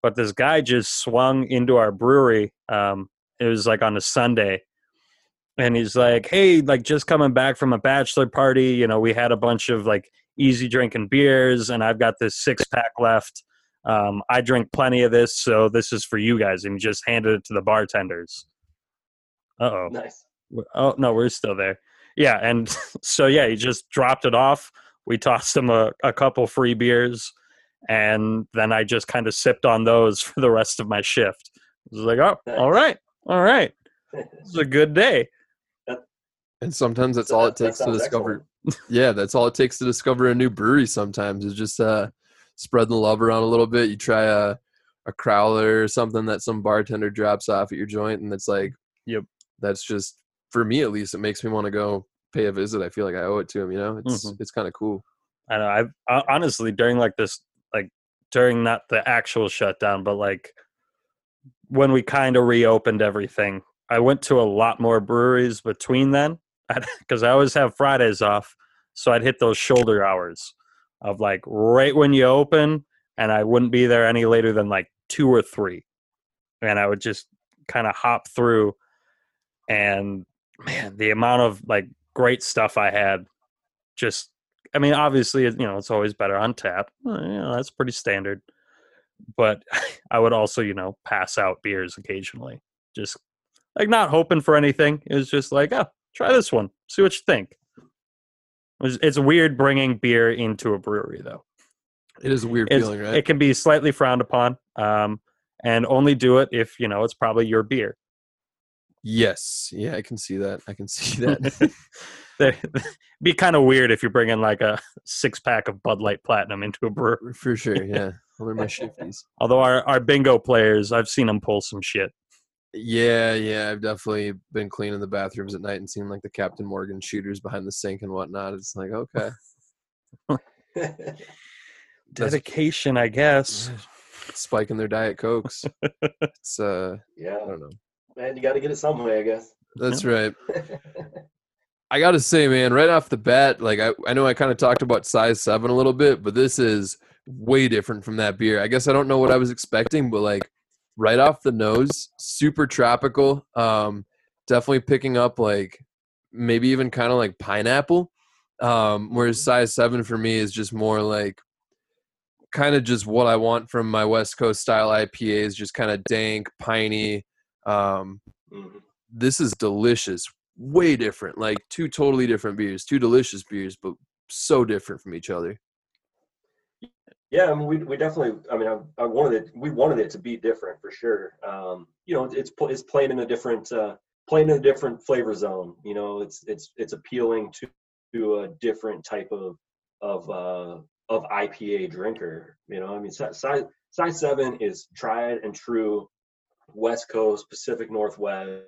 but this guy just swung into our brewery. Um, it was like on a Sunday. And he's like, hey, like just coming back from a bachelor party. You know, we had a bunch of like easy drinking beers, and I've got this six pack left. Um, I drink plenty of this, so this is for you guys. And he just handed it to the bartenders. Uh oh. Nice. Oh no, we're still there. Yeah, and so yeah, he just dropped it off. We tossed him a, a couple free beers, and then I just kind of sipped on those for the rest of my shift. I was like, oh, all right, all right, it's a good day. And sometimes that's So all that- it takes to sounds discover. yeah, that's all it takes to discover a new brewery. Sometimes is just uh, spread the love around a little bit. You try a a crowler or something that some bartender drops off at your joint, and it's like, Yep. That's just for me at least. It makes me want to go pay a visit. I feel like I owe it to him. You know, it's Mhm. it's kind of cool. I know. I've uh, honestly during like this, like during not the actual shutdown, but like when we kind of reopened everything, I went to a lot more breweries between then because I always have Fridays off, so I'd hit those shoulder hours of like right when you open, and I wouldn't be there any later than like two or three, and I would just kind of hop through, and man, the amount of like great stuff I had just I mean, obviously, you know, it's always better on tap. Well, you know, that's pretty standard. But I would also, you know, pass out beers occasionally. Just like not hoping for anything. It was just like, oh, try this one, see what you think. It was, it's weird bringing beer into a brewery, though. It is a weird It's- feeling, right? It can be slightly frowned upon, um, and only do it if you know it's probably your beer. Yes, yeah, I can see that. I can see that. They- be kind of weird if you bring in like a six pack of Bud Light Platinum into a brewery. for sure. Yeah, those are my shifties. Although our, our bingo players, I've seen them pull some shit. Yeah, yeah, I've definitely been cleaning the bathrooms at night and seen like the Captain Morgan shooters behind the sink and whatnot. It's like, okay, That's- Dedication, I guess. spiking their diet cokes. It's uh, yeah, I don't know. Man, you got to get it some way, I guess. That's right. I gotta say, man, right off the bat, like I, I know I kind of talked about size seven a little bit, but this is way different from that beer. I guess I don't know what I was expecting, but like right off the nose, super tropical. Um, definitely picking up like maybe even kind of like pineapple. Um, whereas size seven for me is just more like kind of just what I want from my West Coast style IPAs, just kind of dank, piney. Um, Mhm. this is delicious, way different, like two totally different beers, two delicious beers, but so different from each other. Yeah, I mean, we, we definitely. I mean, I, I wanted it. We wanted it to be different for sure. Um, you know, it's it's playing in a different uh, playing in a different flavor zone. You know, it's it's it's appealing to to a different type of of uh, of IPA drinker. You know, I mean, si- size size seven is tried and true West Coast, Pacific Northwest.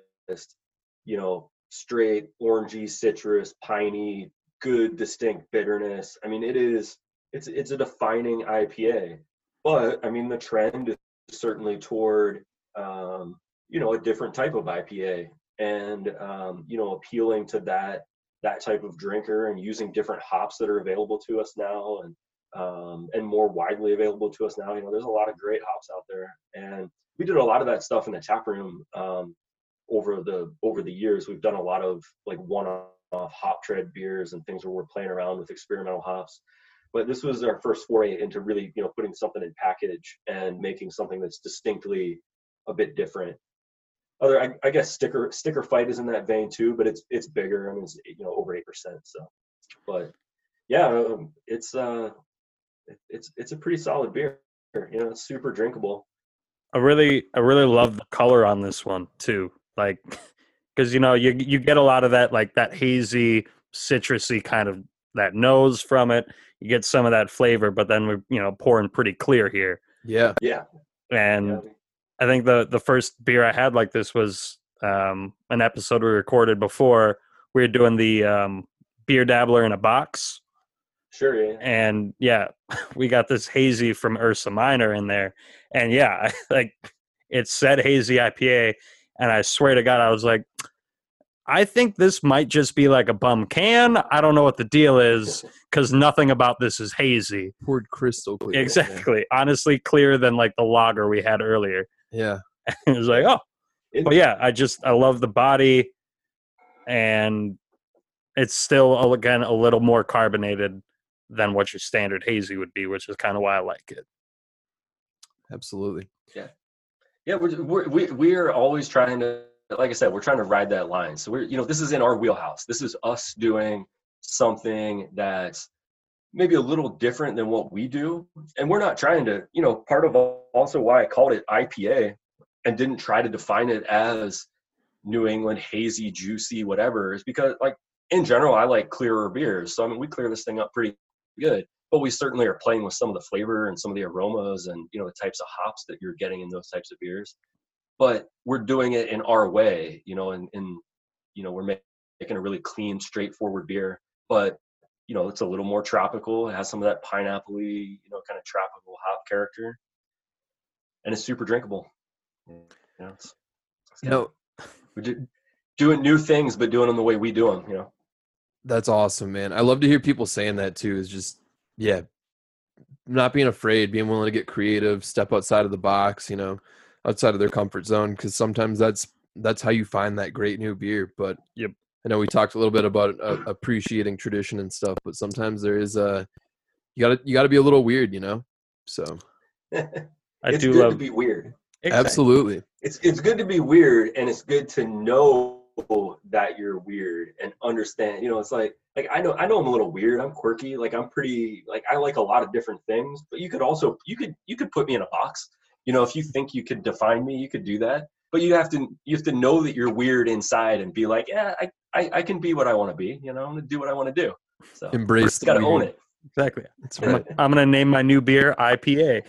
You know, straight orangey, citrus, piney, good distinct bitterness. I mean, it is it's it's a defining IPA. But I mean, the trend is certainly toward um, you know a different type of IPA, and um, you know appealing to that that type of drinker and using different hops that are available to us now and um, and more widely available to us now. You know, there's a lot of great hops out there, and we did a lot of that stuff in the tap room um, over the over the years. We've done a lot of like one-off hop tread beers and things where we're playing around with experimental hops. But this was our first foray into really you know putting something in package and making something that's distinctly a bit different. Other I, I guess sticker sticker fight is in that vein too but it's it's bigger. I mean it's you know over eight percent so. But yeah um, it's uh it's it's a pretty solid beer. You know it's super drinkable I really, I really love the color on this one too. Like, because you know, you you get a lot of that like that hazy, citrusy kind of that nose from it. You get some of that flavor, but then we're you know pouring pretty clear here. Yeah, yeah, And yeah. I think the the first beer I had like this was um, an episode we recorded before. We were doing the um, beer dabbler in a box, sure yeah and yeah, we got this hazy from Ursa Minor in there, and yeah, like it said hazy IPA, and I swear to God, I was like, I think this might just be like a bum can. I don't know what the deal is because nothing about this is hazy. poured crystal clear. Exactly, honestly, clearer than like the lager we had earlier. Yeah, it was like, oh, It- but yeah, I just I love the body, and it's still again a little more carbonated than what your standard hazy would be, which is kind of why I like it. absolutely. Yeah, Yeah. we're, we're we we're always trying to, like I said, we're trying to ride that line. So we're you know this is in our wheelhouse. This is us doing something that's maybe a little different than what we do, and we're not trying to you know part of also why I called it IPA and didn't try to define it as New England hazy, juicy, whatever, is because like in general I like clearer beers. So I mean we clear this thing up pretty good but we certainly are playing with some of the flavor and some of the aromas and you know the types of hops that you're getting in those types of beers. But we're doing it in our way you know and, and you know we're ma- making a really clean straightforward beer but you know it's a little more tropical. It has some of that pineapple you know kind of tropical hop character. And it's super drinkable. You know, it's, it's No, we're do, doing new things but doing them the way we do them you know That's awesome, man. I love to hear people saying that too. Is just yeah, not being afraid, being willing to get creative, step outside of the box, you know, outside of their comfort zone. Because sometimes that's that's how you find that great new beer. But Yep. I know we talked a little bit about uh, appreciating tradition and stuff, but sometimes there is a you gotta you gotta be a little weird, you know. So I do good love to be weird Exactly. absolutely, it's it's good to be weird and it's good to know that you're weird and understand you know it's like like i know i know i'm a little weird i'm quirky like i'm pretty like i like a lot of different things but you could also you could you could put me in a box you know if you think you could define me you could do that but you have to you have to know that you're weird inside and be like yeah i i, I can be what i want to be you know i'm gonna do what i want to do so embrace. you gotta the own it Exactly. That's I'm, gonna- I'm gonna name my new beer IPA.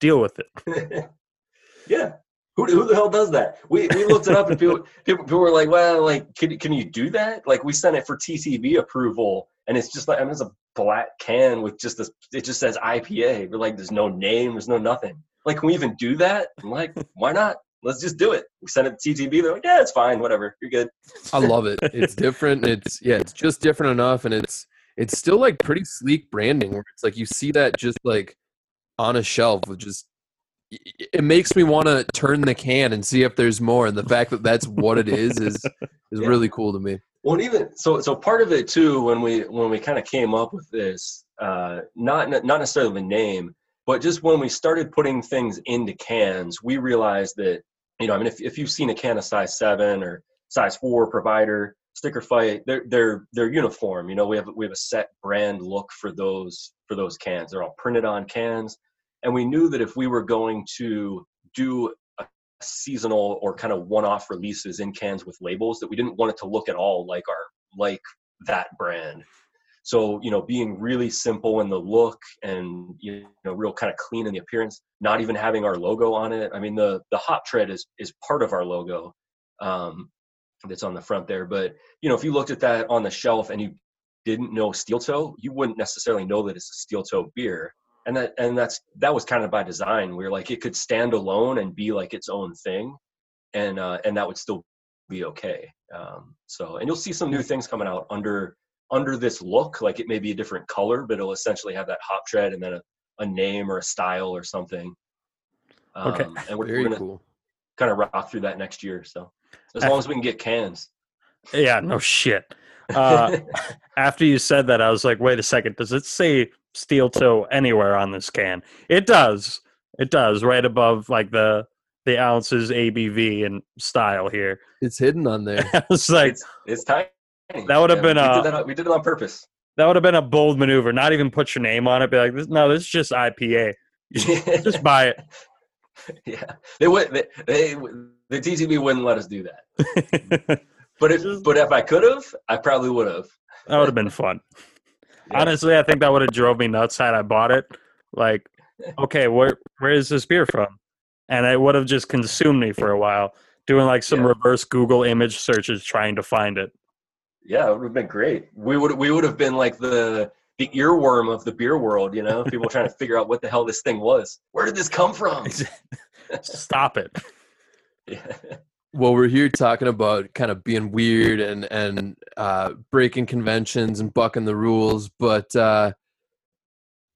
Deal with it. yeah. Who, who the hell does that? We, we looked it up and people, people people were like, well, like, can, can you do that? Like, we sent it for TTB approval, and it's just like, I mean, it's a black can with just this, it just says IPA. We're like, there's no name, there's no nothing. Like, can we even do that? I'm like, why not? Let's just do it. We sent it to TTB. They're like, yeah, it's fine, whatever, you're good. I love it. It's different. It's yeah, it's just different enough, and it's it's still like pretty sleek branding. Where it's like you see that just like on a shelf with just. It- makes me want to turn the can and see if there's more, and the fact that that's what it is is is Yeah. really cool to me. Well, even so, so part of it too, when we when we kind of came up with this, uh, not not necessarily the name, but just when we started putting things into cans, we realized that you know, I mean, if if you've seen a can of size seven or size four provider sticker fight, they're they're they're uniform. You know, we have we have a set brand look for those for those cans. They're all printed on cans, and we knew that if we were going to do seasonal or kind of one-off releases in cans with labels that we didn't want it to look at all like our like that brand. So you know being really simple in the look and you know real kind of clean in the appearance not even having our logo on it. I mean the the hop tread is is part of our logo um that's on the front there. But you know if you looked at that on the shelf and you didn't know steel toe you wouldn't necessarily know that it's a steel toe beer and that and that's that was kind of by design. We are like it could stand alone and be like its own thing, and uh, and that would still be okay. Um, so and you'll see some new things coming out under under this look. Like it may be a different color, but it'll essentially have that hop tread and then a, a name or a style or something. Um, okay, and we're, we're gonna cool. kind of rock through that next year. So as long as we can get cans. Yeah, no shit. Uh, after you said that, I was like, wait a second. Does it say steel toe anywhere on this can. It does. It does right above like the the ounces ABV and style here. It's hidden on there. it's like it's, it's tiny. That would have yeah, been we a did, that, we did it on purpose. That would have been a bold maneuver. Not even put your name on it. Be like, no, this is just IPA. just buy it. Yeah, they would. They, they the TTB wouldn't let us do that. but if but if I could have, I probably would have. That would have been fun. Yeah. Honestly, I think that would have drove me nuts had I bought it. Like, okay, where where is this beer from? And it would have just consumed me for a while, doing like some yeah. reverse Google image searches trying to find it. Yeah, it would have been great. We would we would have been like the the earworm of the beer world, you know, people trying to figure out what the hell this thing was. Where did this come from? Stop it. Yeah well we're here talking about kind of being weird and and uh, breaking conventions and bucking the rules but uh,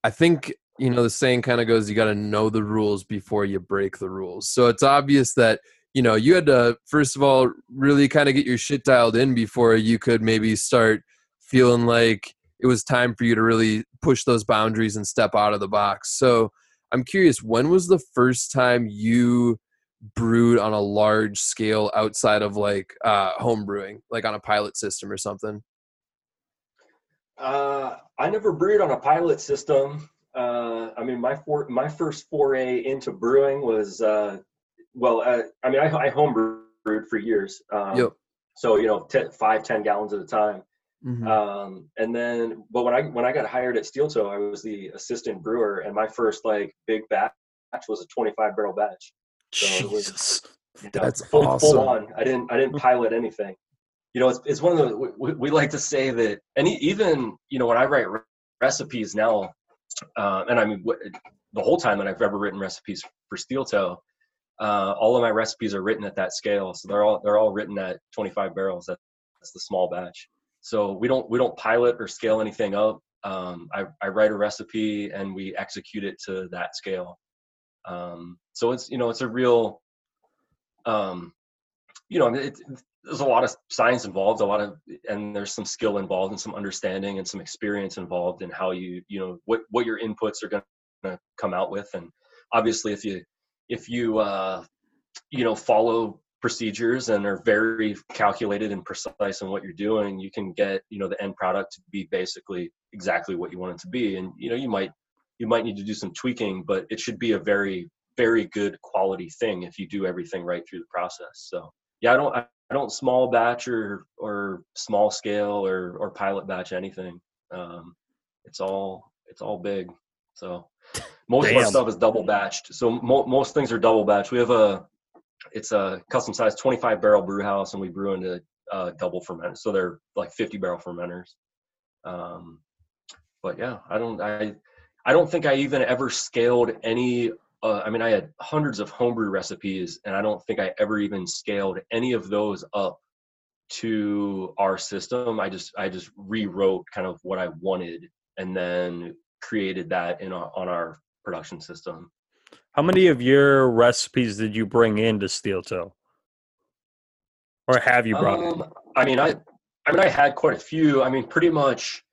i think you know the saying kind of goes you got to know the rules before you break the rules. So it's obvious that you know you had to first of all really kind of get your shit dialed in before you could maybe start feeling like it was time for you to really push those boundaries and step out of the box. So i'm curious when was the first time you brewed on a large scale outside of like uh, home brewing, like on a pilot system or something? Uh, I never brewed on a pilot system. Uh, I mean, my for, my first foray into brewing was uh, well. Uh, I mean, I, I home brewed for years. Um, yep. So you know, ten, five, ten gallons at a time. Mm-hmm. Um, and then, but when I when I got hired at Steel Toe, I was the assistant brewer, and my first like big batch was a 25 barrel batch. Jesus, you know, that's full, awesome. Full on. I didn't. I didn't pilot anything. You know, it's it's one of the we, we like to say that, and even you know when I write recipes now, uh, and I mean the whole time that I've ever written recipes for Steel Toe, uh, all of my recipes are written at that scale. So they're all they're all written at 25 barrels. That, that's the small batch. So we don't we don't pilot or scale anything up. Um, I, I write a recipe and we execute it to that scale. Um, so it's you know it's a real, um, you know, it, there's a lot of science involved, a lot of, and there's some skill involved and some understanding and some experience involved in how you you know what what your inputs are going to come out with, and obviously if you if you uh, you know follow procedures and are very calculated and precise in what you're doing you can get you know the end product to be basically exactly what you want it to be. And you know you might you might need to do some tweaking, but it should be a very, very good quality thing if you do everything right through the process. So yeah, I don't, I don't small batch or, or small scale or, or pilot batch anything. Um, it's all, it's all big. So most Damn. of our stuff is double batched. So mo- most things are double batched. We have a, it's a custom size 25 barrel brew house and we brew into uh, double fermenters. So they're like 50 barrel fermenters. Um, but yeah, I don't, I, I don't think I even ever scaled any. Uh, I mean, I had hundreds of homebrew recipes, and I don't think I ever even scaled any of those up to our system. I just I just rewrote kind of what I wanted, and then created that in our, on our production system. How many of your recipes did you bring into Steel Toe, or have you brought? Um, I mean, I I mean, I had quite a few. I mean, pretty much,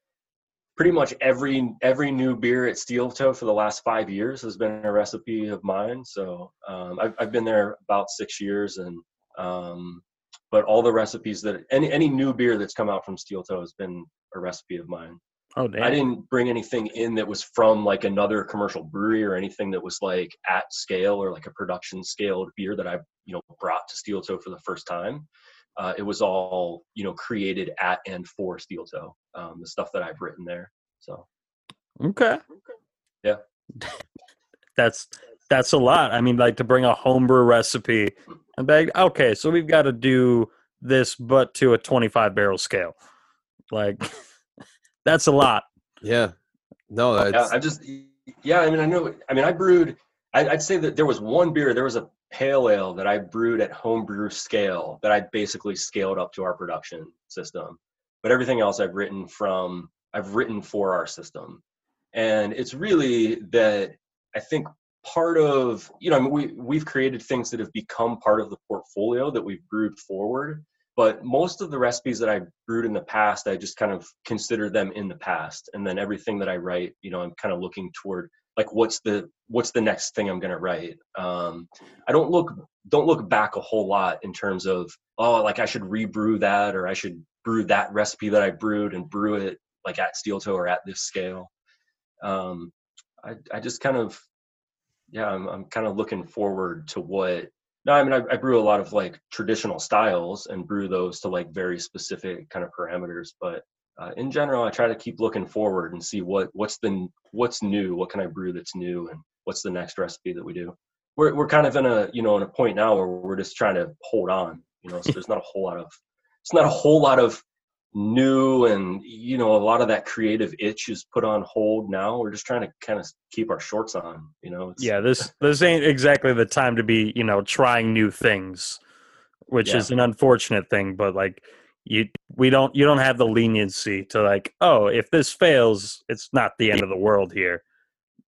pretty much every every new beer at Steel Toe for the last five years has been a recipe of mine. So um, I've I've been there about six years, and um, but all the recipes that any any new beer that's come out from Steel Toe has been a recipe of mine. Oh, damn. I didn't bring anything in that was from like another commercial brewery or anything that was like at scale or like a production scaled beer that I you know brought to Steel Toe for the first time. Uh, it was all you know created at and for Steel Toe. Um, the stuff that I've written there. So Okay. Yeah. that's that's a lot. I mean, like to bring a homebrew recipe and be like, okay, so we've got to do this, but to a 25 barrel scale. Like, that's a lot. Yeah. No, yeah, I just yeah. I mean, I know. I mean, I brewed. I, I'd say that there was one beer. There was a pale ale that I brewed at homebrew scale that I basically scaled up to our production system. But everything else I've written from I've written for our system, and it's really that I think part of you know I mean, we we've created things that have become part of the portfolio that we've brewed forward. But most of the recipes that I brewed in the past, I just kind of consider them in the past, and then everything that I write, you know, I'm kind of looking toward like what's the what's the next thing I'm gonna write. Um, I don't look don't look back a whole lot in terms of oh like I should rebrew that or I should brew that recipe that I brewed and brew it like at steel toe or at this scale. Um, I I just kind of yeah I'm I'm kind of looking forward to what. No, I mean I, I brew a lot of like traditional styles and brew those to like very specific kind of parameters, but uh, in general, I try to keep looking forward and see what what's the what's new, what can I brew that's new, and what's the next recipe that we do. We're we're kind of in a you know in a point now where we're just trying to hold on, you know. So there's not a whole lot of it's not a whole lot of new and you know a lot of that creative itch is put on hold now. We're just trying to kind of keep our shorts on, you know. It's, Yeah, this this ain't exactly the time to be, you know, trying new things, which Yeah. is an unfortunate thing. But like, you we don't you don't have the leniency to like, oh, if this fails, it's not the end of the world here.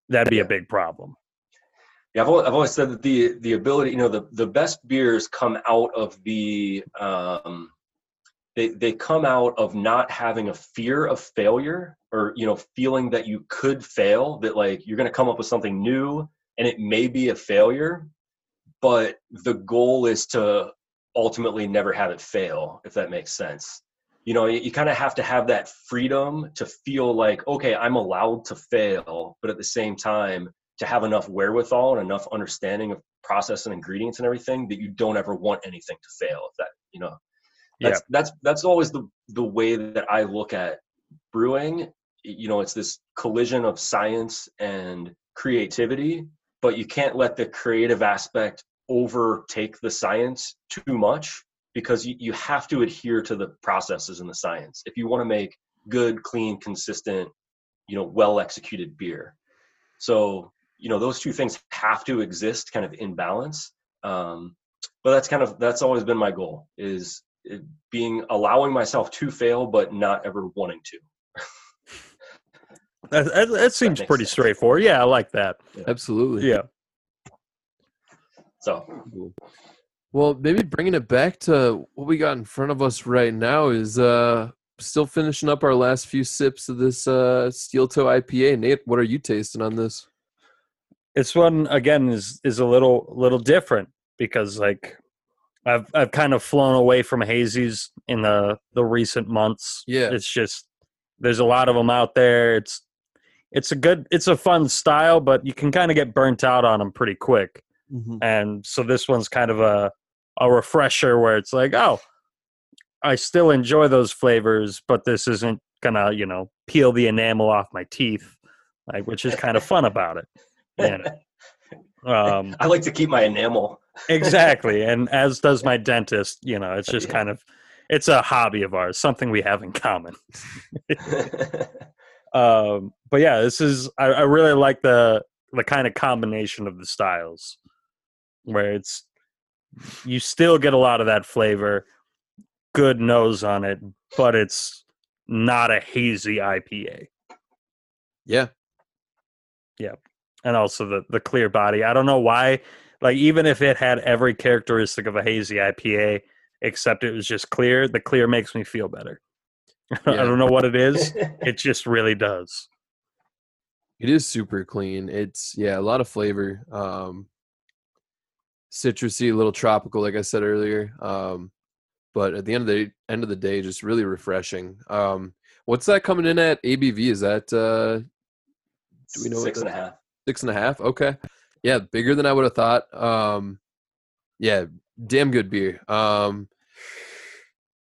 That'd be a big problem. Yeah, I've always, I've always said that the the ability, you know, the the best beers come out of the um, they they come out of not having a fear of failure or you know feeling that you could fail that like you're going to come up with something new and it may be a failure but the goal is to ultimately never have it fail if that makes sense. You know you, you kind of have to have that freedom to feel like okay i'm allowed to fail but at the same time to have enough wherewithal and enough understanding of process and ingredients and everything that you don't ever want anything to fail if that you know. That's that's that's always the the way that I look at brewing. You know, it's this collision of science and creativity, but you can't let the creative aspect overtake the science too much because you, you have to adhere to the processes and the science if you want to make good, clean, consistent, you know, well executed beer. So, you know, those two things have to exist kind of in balance. Um, but that's kind of that's always been my goal is it being allowing myself to fail but not ever wanting to That, that, that seems makes pretty sense. straightforward. Yeah, I like that. absolutely. Yeah. So Cool. Well, maybe bringing it back to what we got in front of us right now is uh still finishing up our last few sips of this uh steel toe IPA. Nate, what are you tasting on this? This one again is is a little little different because like I've I've kind of flown away from hazies in the the recent months. Yeah. it's just there's a lot of them out there. It's it's a good it's a fun style, but you can kind of get burnt out on them pretty quick. And so this one's kind of a a refresher where it's like, oh, I still enjoy those flavors, but this isn't gonna you know peel the enamel off my teeth, like which is kind of fun about it. Yeah. Um, i like to keep my enamel exactly and as does my dentist you know it's just Yeah. kind of it's a hobby of ours something we have in common um but yeah this is I, I really like the the kind of combination of the styles where it's you still get a lot of that flavor good nose on it but it's not a hazy ipa Yeah. Yeah. And also the the clear body. I don't know why. Like even if it had every characteristic of a hazy IPA, except it was just clear, the clear makes me feel better. I don't know what it is. It just really does. It is super clean. It's yeah, a lot of flavor. Um citrusy, a little tropical, like I said earlier. Um, but at the end of the end of the day, just really refreshing. Um, what's that coming in at ABV? Is that uh, Do we know Six and a half. six and a half? Okay, yeah, bigger than I would have thought. Um, yeah, damn good beer. Um,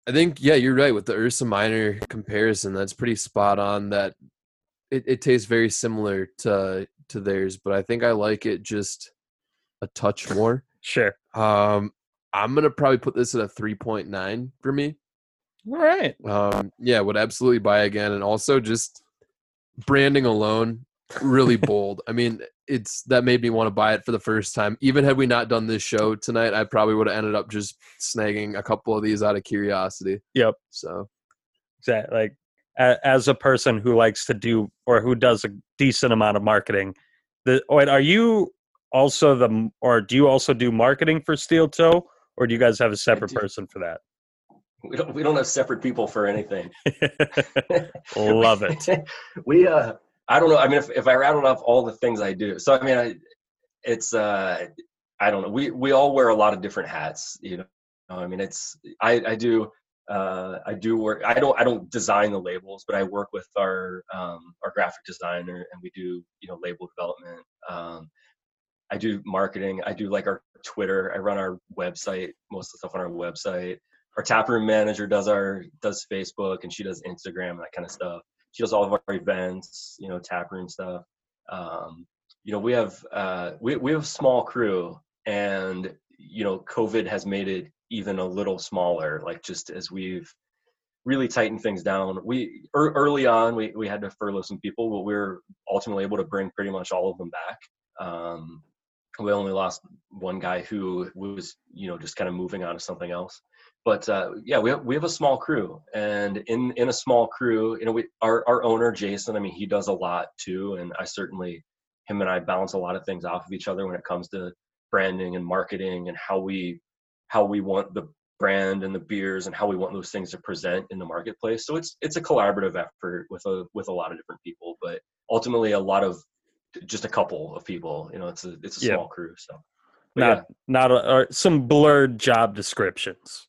I think yeah, you're right with the Ursa Minor comparison. That's pretty spot on. That it, it tastes very similar to to theirs, but I think I like it just a touch more. Sure. Um, I'm gonna probably put this at a 3.9 for me. All right. Um, yeah, would absolutely buy again, and also just branding alone, really bold. I mean, it's that made me want to buy it for the first time. Even had we not done this show tonight, I probably would have ended up just snagging a couple of these out of curiosity. Yep. So Exactly. Like as a person who likes to do or who does a decent amount of marketing, the wait, are you also the or do you also do marketing for Steel Toe or do you guys have a separate person for that? We don't we don't have separate people for anything. Love it. we uh I don't know. I mean if, if I rattled off all the things I do. So I mean I it's uh I don't know. We we all wear a lot of different hats, you know. I mean it's I I do uh I do work I don't I don't design the labels, but I work with our um our graphic designer and we do, you know, label development. Um I do marketing. I do like our Twitter. I run our website, most of the stuff on our website. Our taproom manager does our does Facebook and she does Instagram and that kind of stuff. She does all of our events, you know, taproom stuff. Um, you know, we have uh, we we have a small crew, and you know, COVID has made it even a little smaller. Like just as we've really tightened things down, we ear early on we we had to furlough some people, but we were ultimately able to bring pretty much all of them back. Um, we only lost one guy who was you know just kind of moving on to something else. But uh, yeah we have, we have a small crew. And in in a small crew you know we our, our owner jason i mean he does a lot too. And i certainly him and i balance a lot of things off of each other when it comes to branding and marketing and how we how we want the brand and the beers and how we want those things to present in the marketplace. So it's it's a collaborative effort with a with a lot of different people. But ultimately a lot of just a couple of people you know it's a it's a Yeah. small crew so But not not a, or some blurred job descriptions,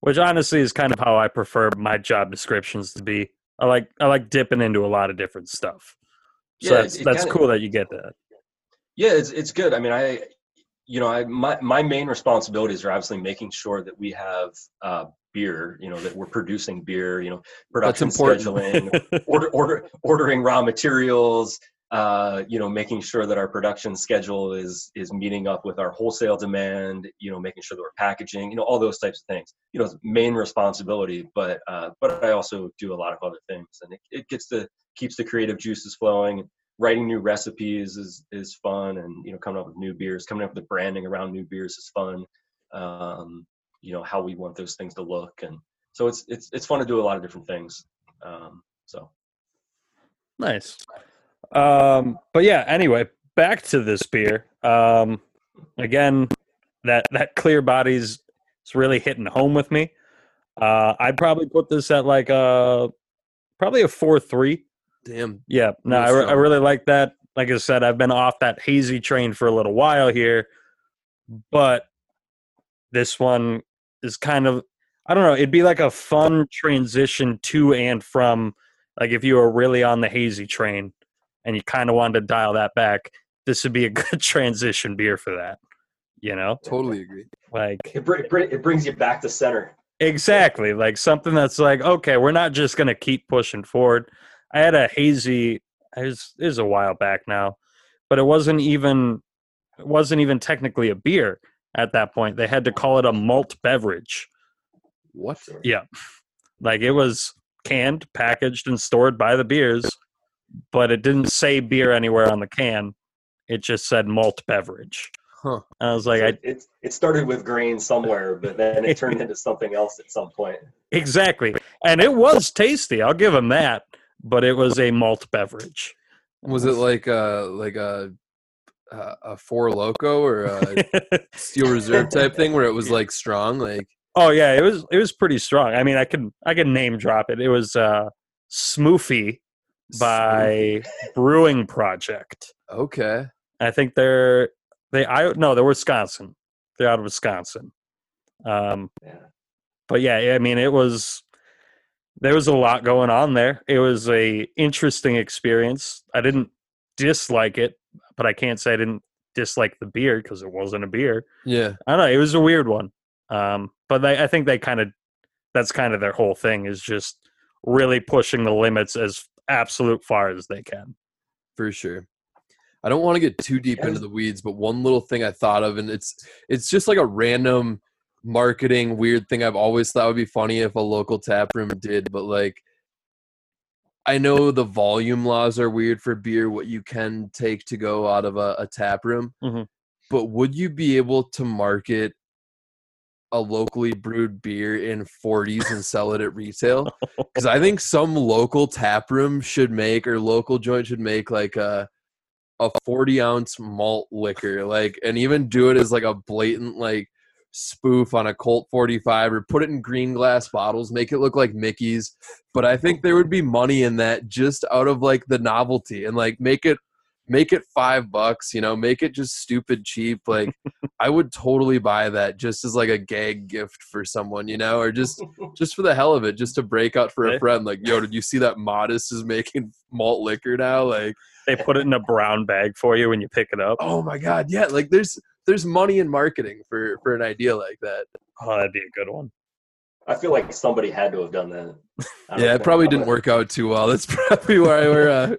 which honestly is kind of how I prefer my job descriptions to be. I like I like dipping into a lot of different stuff. So Yeah, that's it that's kinda- cool that you get that. Yeah, it's it's good. I mean, I you know, I my my main responsibilities are obviously making sure that we have uh, beer. You know, that we're producing beer. You know, production scheduling, order order ordering raw materials. Uh, you know, making sure that our production schedule is is meeting up with our wholesale demand. You know, making sure that we're packaging. You know, all those types of things. You know, it's main responsibility. But uh, but I also do a lot of other things, and it, it gets the keeps the creative juices flowing writing new recipes is is fun and you know coming up with new beers coming up with the branding around new beers is fun um you know how we want those things to look and so it's it's it's fun to do a lot of different things um so Nice. Um, but yeah, anyway, back to this beer. Um, again, that that clear body's it's really hitting home with me. Uh, I'd probably put this at like a probably a four three. damn, Yeah, no, I, re- I really like that. Like I said, I've been off that hazy train for a little while here, but this one is kind of I don't know. It'd be like a fun transition to and from. Like if you were really on the hazy train and you kind of wanted to dial that back, this would be a good transition beer for that. You know, totally agree. like it, br- it, br- it brings you back to center Exactly. Like something that's like, okay, we're not just gonna keep pushing forward. I had a hazy it was, it was a while back now, but it wasn't even it wasn't even technically a beer at that point. They had to call it a malt beverage. What? Yeah. Like it was canned, packaged, and stored by the beers, but it didn't say beer anywhere on the can. It just said malt beverage. Huh. I was like, So I it, it it started with grain somewhere but then it turned into something else at some point Exactly. And it was tasty. I'll give him that. But it was a malt beverage. Was it like a like a a, a four Loko or a steel reserve type thing where it was like strong? Like Oh yeah, it was it was pretty strong. I mean, I can I can name drop it. It was uh Smoofy by Brewing Project. Okay. I think they're they I no, they're Wisconsin. They're out of Wisconsin. Um Yeah. but yeah, I mean it was there was a lot going on there. It was a interesting experience. I didn't dislike it, but I can't say I didn't dislike the beer because it wasn't a beer. Yeah. I don't know. It was a weird one. Um, but they, I think they kind of that's kind of their whole thing is just really pushing the limits as absolute far as they can. for sure. I don't want to get too deep into the weeds, but one little thing I thought of, and it's it's just like a random marketing weird thing I've always thought would be funny if a local tap room did, but like I know the volume laws are weird for beer, what you can take to go out of a, a tap room. Mhm. But would you be able to market a locally brewed beer in 40s and sell it at retail? Because I think some local tap room should make or local joint should make like a a 40 ounce malt liquor, like and even do it as like a blatant like spoof on a Colt 45 or put it in green glass bottles, make it look like Mickey's. But I think there would be money in that just out of like the novelty and like make it make it five bucks, you know, make it just stupid cheap. Like I would totally buy that just as like a gag gift for someone, you know, or just just for the hell of it, just to break out for a friend. Like, yo, did you see that Modist is making malt liquor now? Like, They put it in a brown bag for you when you pick it up. oh my god, yeah. Like, there's there's money in marketing for for an idea like that. Oh, that'd be a good one. I feel like somebody had to have done that. Yeah, it probably didn't work out too well. That's probably why we're uh,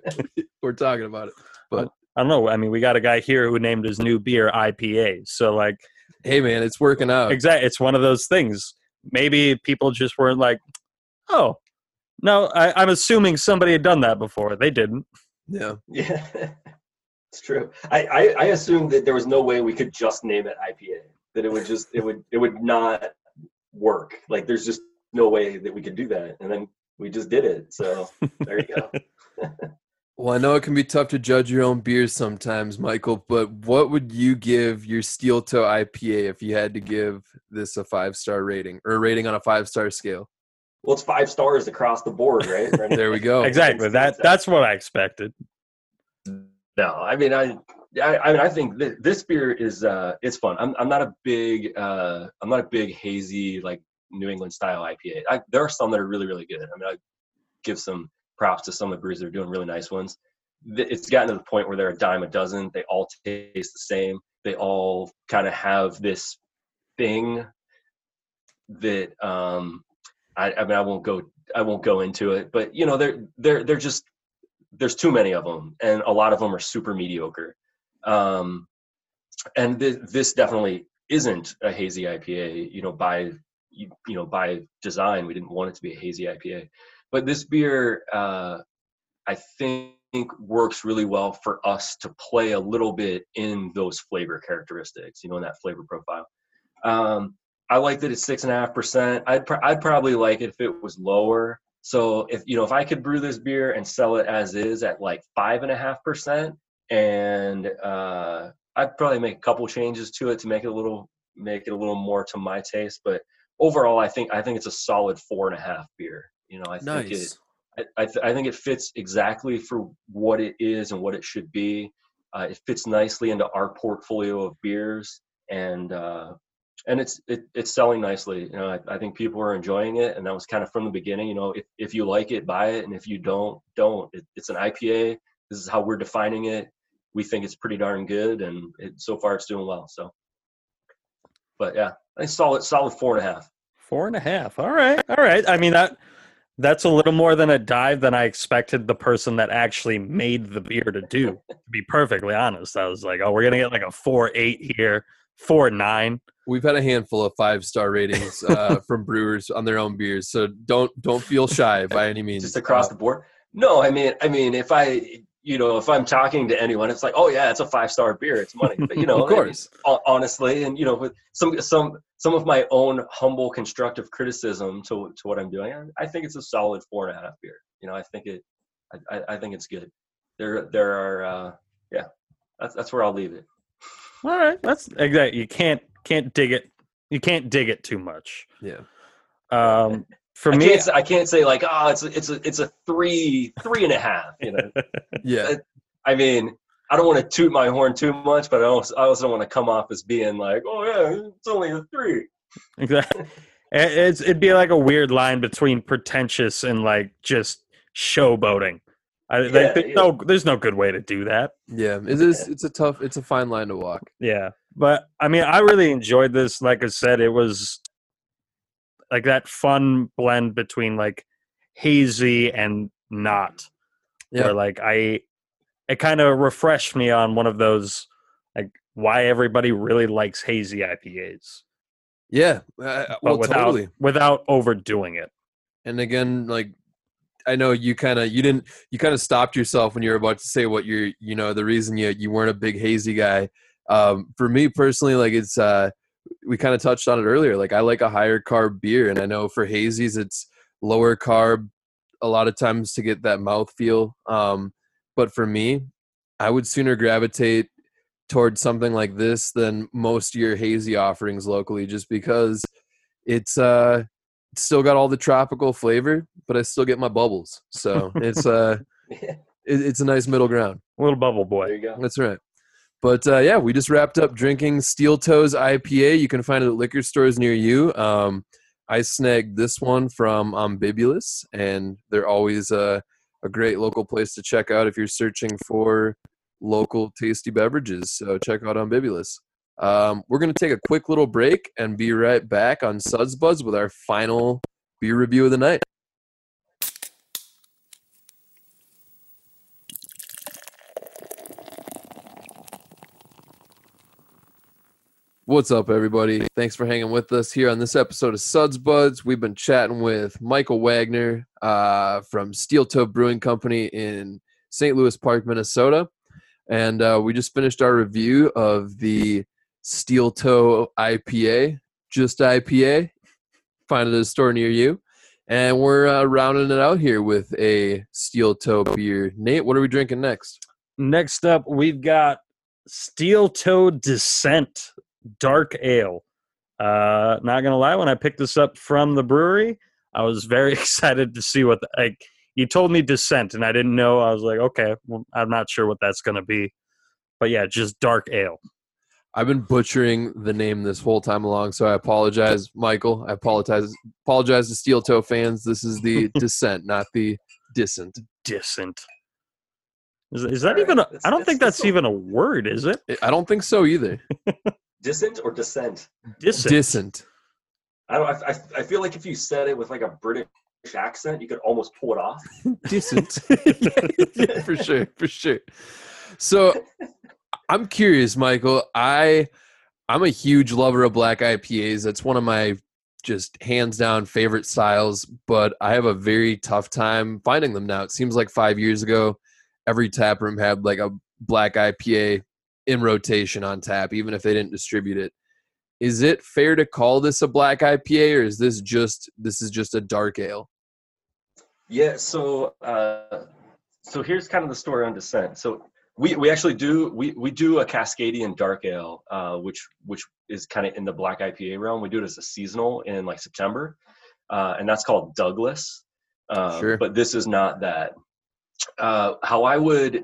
we're talking about it. I don't know. I mean, we got a guy here who named his new beer IPA. So like, Hey, man, it's working out. exactly, it's one of those things. Maybe people just weren't like, oh, no. I, I'm assuming somebody had done that before. They didn't. Yeah, Yeah, it's true. I, I I assumed that there was no way we could just name it IPA. That it would just it would it would not work. Like there's just no way that we could do that. And then we just did it. So there you go. Well, I know it can be tough to judge your own beers sometimes, Michael, but what would you give your Steel Toe IPA if you had to give this a five star rating or a rating on a five star scale? Well, it's five stars across the board, right? Right. There we go. exactly. That that's what I expected. No, I mean, I, I, I mean, I think th- this beer is, uh, it's fun. I'm, I'm not a big, uh, I'm not a big hazy like New England style IPA. I, there are some that are really, really good. I mean, I give some props to some of the breweries that are doing really nice ones. It's gotten to the point where they're a dime a dozen. They all taste the same. They all kind of have this thing that, um, I, I mean, I won't go, I won't go into it, but you know, they're, they're, they're just there's too many of them and a lot of them are super mediocre um, and th- this definitely isn't a hazy ipa you know by you, you know by design we didn't want it to be a hazy ipa but this beer uh, i think works really well for us to play a little bit in those flavor characteristics you know in that flavor profile um, i like that it's six and a half percent i'd, pr- I'd probably like it if it was lower so if you know if I could brew this beer and sell it as is at like five and a half percent, and uh, I'd probably make a couple changes to it to make it a little make it a little more to my taste. But overall, I think I think it's a solid four and a half beer. You know, I think it Nice. I, I, th- I think it fits exactly for what it is and what it should be. Uh, it fits nicely into our portfolio of beers, and uh, and it's it, it's selling nicely. You know, I, I think people are enjoying it, and that was kind of from the beginning. You know, if if you like it, buy it, and if you don't, don't. It, it's an IPA. This is how we're defining it. We think it's pretty darn good, and it, so far it's doing well. So, but yeah, I think solid solid four and a half. Four and a half. All right. All right. I mean that that's a little more than a dive than I expected the person that actually made the beer to do. to be perfectly honest, I was like, oh, we're gonna get like a four eight here, four nine. We've had a handful of five star ratings uh, from brewers on their own beers, so don't don't feel shy by any means. just across Uh, the board. No, I mean, I mean, if I, you know, if I'm talking to anyone, it's like, oh yeah, it's a five star beer, it's money. But you know, of course. hon- honestly, and you know, with some some some of my own humble constructive criticism to to what I'm doing, I, I think it's a solid four and a half beer. You know, I think it, I, I- I think it's good. There there are, uh, yeah, that's that's where I'll leave it. All right. That's exactly. You can't can't dig it you can't dig it too much. Yeah. Um, for I me, can't, say- I can't say like, oh, it's a, it's a, it's a three, three and a half. You know, Yeah. I mean, I don't want to toot my horn too much, but I also, I also don't want to come off as being like, oh yeah, it's only a three. Exactly. It- It's it'd be like a weird line between pretentious and like just showboating. I, like, Yeah, there's yeah. no there's no good way to do that. Yeah. It is. It's a tough. It's a fine line to walk. Yeah, but I mean, I really enjoyed this. Like I said, it was like that fun blend between like hazy and not. Yeah. Where like I, it kind of refreshed me on one of those like why everybody really likes hazy IPAs, Yeah. Uh, but well, without totally. without overdoing it. And again, like I know you kind of you didn't you kind of stopped yourself when you were about to say what you're you know the reason you you weren't a big hazy guy. Um, for me personally, like it's uh, we kind of touched on it earlier. Like I like a higher carb beer, and I know for hazies it's lower carb a lot of times to get that mouth feel. Um, but for me, I would sooner gravitate towards something like this than most of your hazy offerings locally, just because it's uh it's still got all the tropical flavor, but I still get my bubbles. So it's uh it, it's a nice middle ground. A Little bubble there boy. you go. That's right. But uh, yeah, we just wrapped up drinking Steel Toes IPA. You can find it at liquor stores near you. Um, I snagged this one from Ombibulous, and they're always uh, a great local place to check out if you're searching for local tasty beverages. So check out Ombibulous. Um, we're going to take a quick little break and be right back on Suds Buds with our final beer review of the night. What's up, everybody? Thanks for hanging with us here on this episode of Suds Buds. We've been chatting with Michael Wagner uh, from Steel Toe Brewing Company in St. Louis Park, Minnesota. And uh, we just finished our review of the Steel Toe IPA, just IPA. Find it at a store near you. And we're uh, rounding it out here with a Steel Toe beer. Nate, what are we drinking next? Next up, we've got Steel Toe Descent Dark Ale. Uh, not gonna lie, when I picked this up from the brewery, I was very excited to see what the, like. You told me Descent, and I didn't know. I was like, okay, well, I'm not sure what that's gonna be, but yeah, just Dark Ale. I've been butchering the name this whole time along, so I apologize, Michael. I apologize apologize to Steel Toe fans. This is the descent, not the dissent. Descent. Is, is that Alright, even? A, I don't that's- think that's that's a- even a word, is it? I don't think so either. Dissent or descent? Dissent. Dissent. I don't. I, I, I feel like if you said it with like a British accent, you could almost pull it off. Dissent. yeah, for sure, for sure. So I'm curious, Michael. I I'm a huge lover of black IPAs. That's one of my just hands down favorite styles, but I have a very tough time finding them now. It seems like five years ago, every tap room had like a black IPA in rotation on tap, even if they didn't distribute it. Is it fair to call this a black IPA, or is this just this is just a dark ale? Yeah. So, uh, so here's kind of the story on Descent. So we, we actually do we, we do a Cascadian Dark Ale, uh, which which is kind of in the black IPA realm. We do it as a seasonal in like September, uh, and that's called Douglas. Uh, Sure. But this is not that. Uh, how I would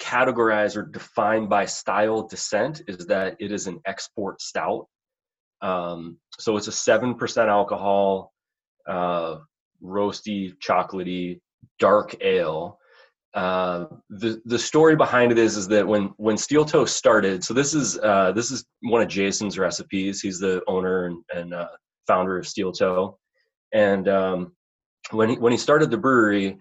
uh, categorize or define by style descent is that it is an export stout. Um, so it's a seven percent alcohol, uh, roasty, chocolatey, dark ale. Uh, the the story behind it is is that when when Steel Toe started, so this is uh, this is one of Jason's recipes. He's the owner and, and uh, founder of Steel Toe, and um, when he when he started the brewery,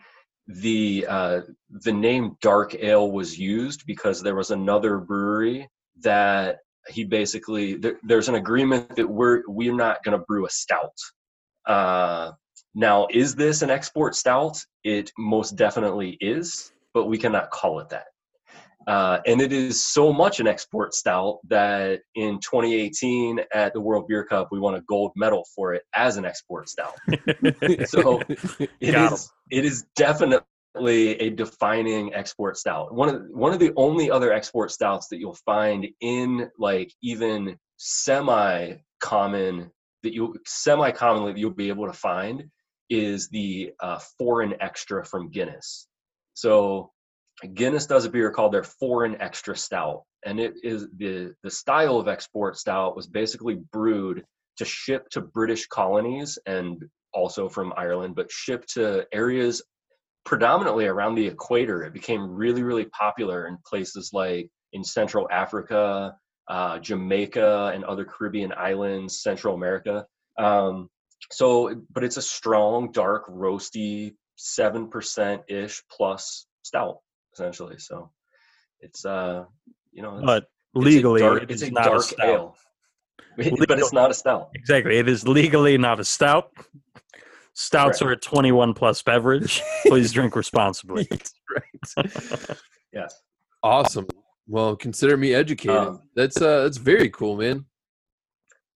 the uh, the name Dark Ale was used because there was another brewery that he basically there, there's an agreement that we're we're not going to brew a stout. Uh, now, is this an export stout? It most definitely is, but we cannot call it that. Uh, and it is so much an export stout that in 2018 at the World Beer Cup, we won a gold medal for it as an export stout. So it Got 'em. is, it is definitely a defining export stout. One of the, one of the only other export stouts that you'll find in like even semi common that you semi commonly that you'll be able to find is the uh, foreign extra from Guinness. So Guinness does a beer called their foreign extra stout, and it is the the style of export stout was basically brewed to ship to British colonies and also from Ireland, but shipped to areas predominantly around the equator. It became really really popular in places like in Central Africa, uh, Jamaica, and other Caribbean islands, Central America. Um, so, but it's a strong, dark, roasty, seven percent ish plus stout, essentially. So, it's uh, you know, it's, But legally, it's a dark, it it's a not dark a stout. ale, but it's not a stout. Exactly. It is legally not a stout. Stouts Correct. are a 21 plus beverage. Please drink responsibly. right. Yes. Awesome. Well, consider me educated. Um, that's uh, that's very cool, man.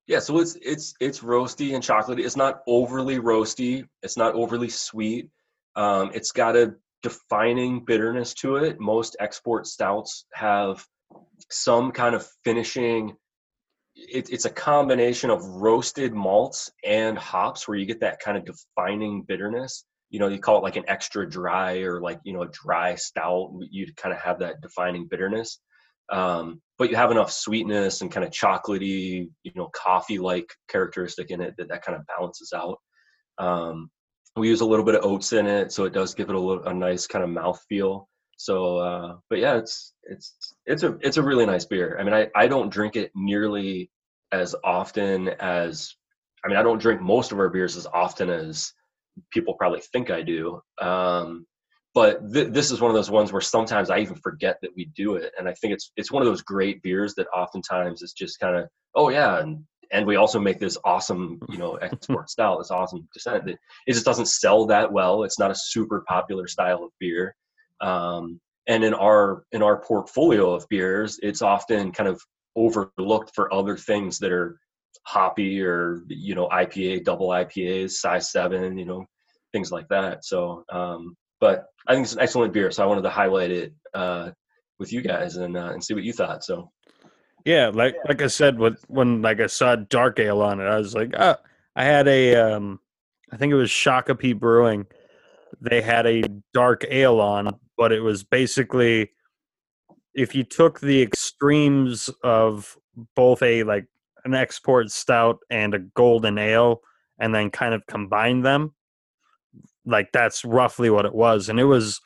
Yeah, so it's it's it's roasty and chocolatey. It's not overly roasty. It's not overly sweet. Um, it's got a defining bitterness to it. Most export stouts have some kind of finishing. It, it's a combination of roasted malts and hops, where you get that kind of defining bitterness. You know, you call it like an extra dry or like you know a dry stout. You kind of have that defining bitterness um, but you have enough sweetness and kind of chocolatey, you know, coffee-like characteristic in it that that kind of balances out. Um, we use a little bit of oats in it, so it does give it a, little, a nice kind of mouth feel. So, uh, but yeah, it's it's it's a it's a really nice beer. I mean, I I don't drink it nearly as often as I mean, I don't drink most of our beers as often as people probably think I do. Um, but th- this is one of those ones where sometimes I even forget that we do it, and I think it's it's one of those great beers that oftentimes it's just kind of oh yeah, and and we also make this awesome you know export style, this awesome descent that it just doesn't sell that well. It's not a super popular style of beer, um, and in our in our portfolio of beers, it's often kind of overlooked for other things that are hoppy or you know IPA, double IPAs, size seven, you know things like that. So. Um, but I think it's an excellent beer, so I wanted to highlight it uh, with you guys and uh, and see what you thought. So Yeah, like like I said, with when like I saw dark ale on it, I was like, ah, I had a um, I think it was Shakopee Brewing. They had a dark ale on, but it was basically if you took the extremes of both a like an export stout and a golden ale, and then kind of combined them, like that's roughly what it was, and it was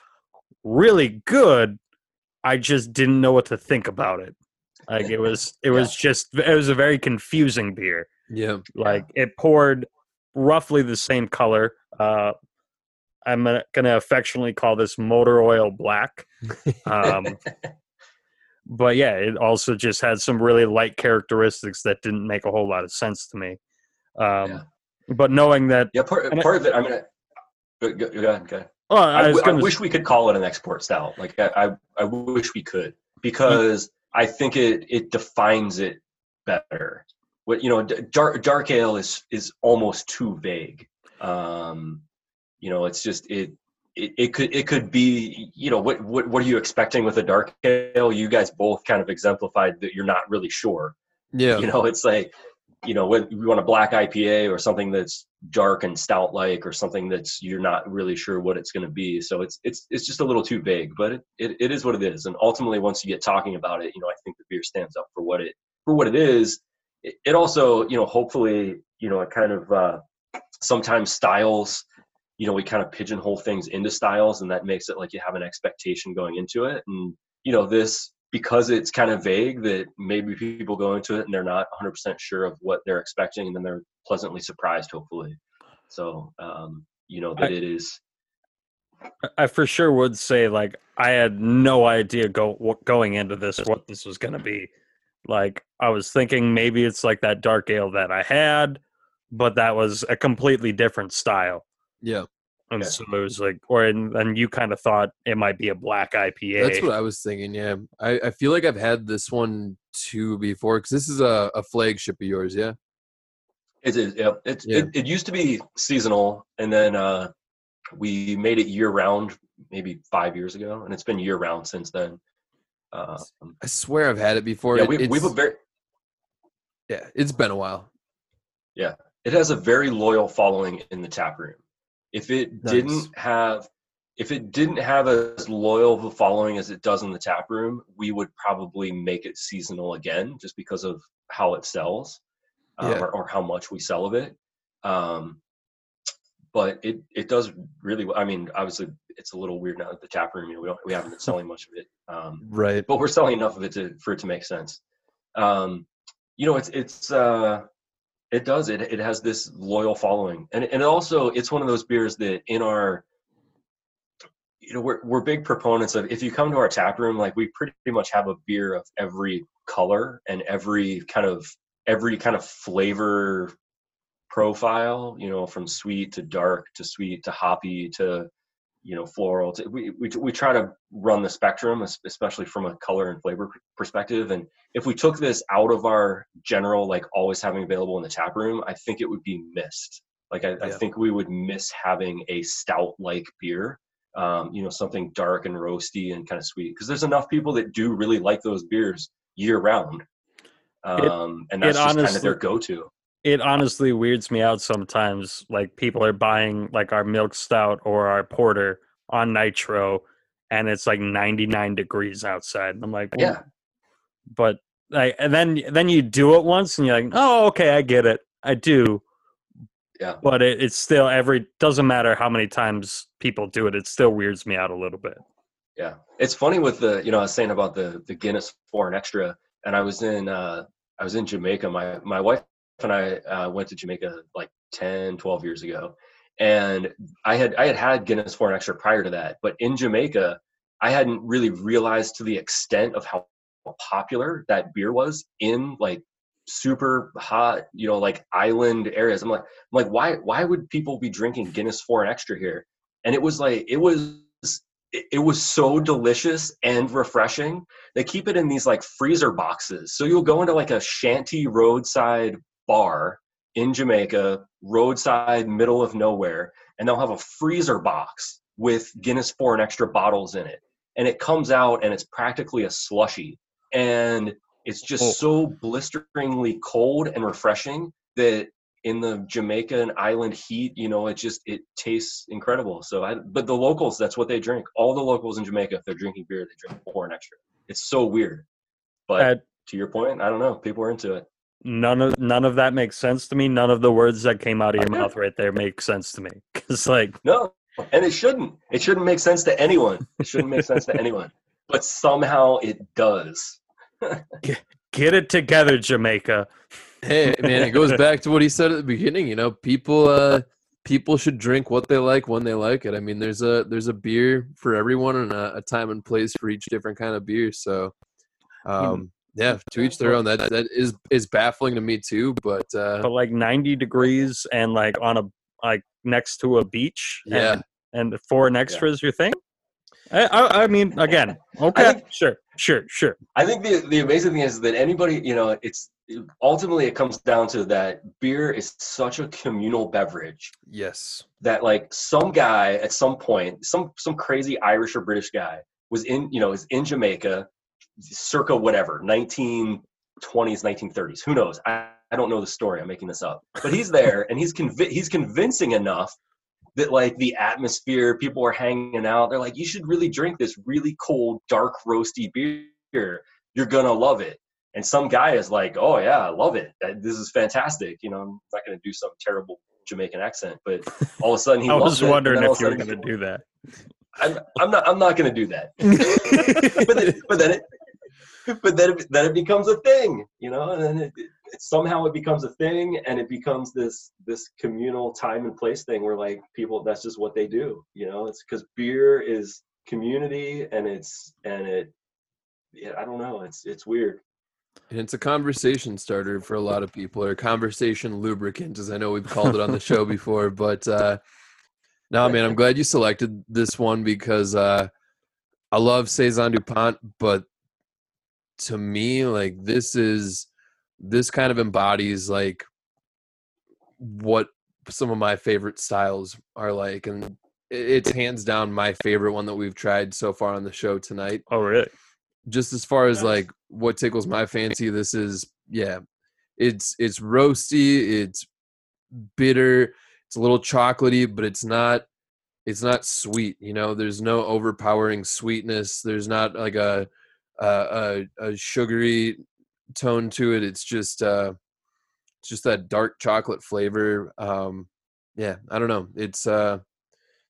really good. I just didn't know what to think about it. Like it was, it was just, it was a very confusing beer. Yeah. Like it poured roughly the same color. Uh, I'm gonna, gonna affectionately call this motor oil black. Um, but yeah, it also just had some really light characteristics that didn't make a whole lot of sense to me. Um, Yeah. But knowing that, yeah, part, part of it. I mean, I, go, go, ahead. Go ahead. I, I, was w- I gonna, wish we could call it an export stout. Like I, I, I wish we could because I think it it defines it better. What you know, dark dark ale is is almost too vague. Um, you know, it's just it. It, it could it could be you know what, what what are you expecting with a dark ale? You guys both kind of exemplified that you're not really sure. Yeah. You know, it's like, you know, we want a black IPA or something that's dark and stout like, or something that's you're not really sure what it's going to be. So it's it's it's just a little too vague, but it, it, it is what it is. And ultimately, once you get talking about it, you know, I think the beer stands up for what it for what it is. It, it also, you know, hopefully, you know, it kind of uh, sometimes styles. You know, we kind of pigeonhole things into styles, and that makes it like you have an expectation going into it. And you know, this because it's kind of vague that maybe people go into it and they're not 100% sure of what they're expecting and then they're pleasantly surprised hopefully so um, you know that I- it is I for sure would say like I had no idea go what, going into this what this was going to be. Like I was thinking maybe it's like that dark ale that I had, but that was a completely different style. Yeah. And Yeah. so it was like, or and, and you kind of thought it might be a black IPA. That's what I was thinking. Yeah. I, I feel like I've had this one too before because this is a, a flagship of yours. Yeah. it is yeah, it's Yeah. It, it used to be seasonal and then uh, we made it year round maybe five years ago and it's been year round since then uh, I swear I've had it before. yeah It- we, we've a very Yeah, it's been a while. Yeah, it has a very loyal following in the tap room. If it Nice. didn't have if it didn't have as loyal of a following as it does in the tap room, we would probably make it seasonal again just because of how it sells um, Yeah. or, or how much we sell of it. Um, but it it does really well. I mean, obviously it's a little weird now that the tap room. You know, we don't we haven't been selling much of it. Um, Right. but we're selling enough of it to for it to make sense. Um, you know, it's it's uh, it does. It it has this loyal following, and and also it's one of those beers that in our you know we're we're big proponents of if you come to our tap room like we pretty much have a beer of every color and every kind of every kind of flavor profile you know from sweet to dark to sweet to hoppy to you know floral to, we, we we try to run the spectrum especially from a color and flavor perspective. And if we took this out of our general like always having available in the tap room i think it would be missed. Like i, I think we would miss having a stout like beer um, you know something dark and roasty and kind of sweet. Because there's enough people that do really like those beers year round um, and that's just kind of their go-to it honestly weirds me out sometimes. Like people are buying like our milk stout or our porter on nitro, and it's like 99 degrees outside. And I'm like, well, yeah but like, and then then you do it once, and you're like, oh, okay, I get it, I do. Yeah. But it, it's still every doesn't matter how many times people do it. It still weirds me out a little bit. Yeah, it's funny with the you know I was saying about the the Guinness and extra, and I was in uh, I was in Jamaica. My my wife and I uh, went to Jamaica like 10, 12 years ago, and I had I had had Guinness foreign extra prior to that, but in Jamaica, I hadn't really realized to the extent of how popular that beer was in like super hot you know like island areas i'm like i'm like why why would people be drinking guinness foreign extra here and it was like it was it was so delicious and refreshing. They keep it in these like freezer boxes. So you'll go into like a shanty roadside bar in Jamaica, roadside, middle of nowhere, and they'll have a freezer box with Guinness foreign extra bottles in it. And it comes out and it's practically a slushy. And it's just Oh. so blisteringly cold and refreshing that in the Jamaica and island heat, you know, it just it tastes incredible. So I but the locals, that's what they drink. All the locals in Jamaica, if they're drinking beer, they drink foreign extra. It's so weird. But Uh, to your point, I don't know. People are into it. None of none of that makes sense to me. None of the words that came out of your mouth right there make sense to me. Because like, No, and it shouldn't. It shouldn't make sense to anyone. It shouldn't make sense to anyone. But somehow it does. get it together, Jamaica. Hey, man, it goes back to what he said at the beginning. You know, people uh people should drink what they like when they like it. I mean, there's a there's a beer for everyone and a, a time and place for each different kind of beer. So, um, yeah, to each their own. That that is is baffling to me too. But uh, But like 90 degrees and like on a like next to a beach. Yeah. And, and foreign extras, your thing. I, I, I mean, again, okay, think- sure, sure, sure. I think the the amazing thing is that anybody, you know, it's ultimately it comes down to that beer is such a communal beverage yes, that like some guy at some point, some some crazy Irish or British guy was in, you know, is in Jamaica, circa whatever, 1920s, 1930s. Who knows? I, I don't know the story. I'm making this up. But he's there and he's convi- he's convincing enough that like the atmosphere, people are hanging out. They're like, you should really drink this really cold, dark, roasty beer. You're gonna love it. And some guy is like, oh yeah, I love it. Uh, this is fantastic. You know, I'm not gonna do some terrible Jamaican accent, but all of a sudden he I was wondering if you were going to do that. I'm, I'm not. I'm not going to do that. but then, but then it, but then it, then it becomes a thing, you know. And then it, it, somehow it becomes a thing, and it becomes this this communal time and place thing where like people, that's just what they do, you know. It's because beer is community, and it's and it. Yeah, I don't know. It's it's weird. and it's a conversation starter for a lot of people, or a conversation lubricant, as I know we've called it on the show before. But uh, no, man, I'm glad you selected this one because uh, I love saison Dupont, but to me, like this is this kind of embodies like what some of my favorite styles are like, and it's hands down my favorite one that we've tried so far on the show tonight Oh, really? just as far as like what tickles my fancy this is yeah it's it's roasty, it's bitter, it's a little chocolatey, but it's not it's not sweet. You know, there's no overpowering sweetness. There's not like a a, a, a sugary tone to it. It's just uh, it's just that dark chocolate flavor. Um, yeah, I don't know. It's uh,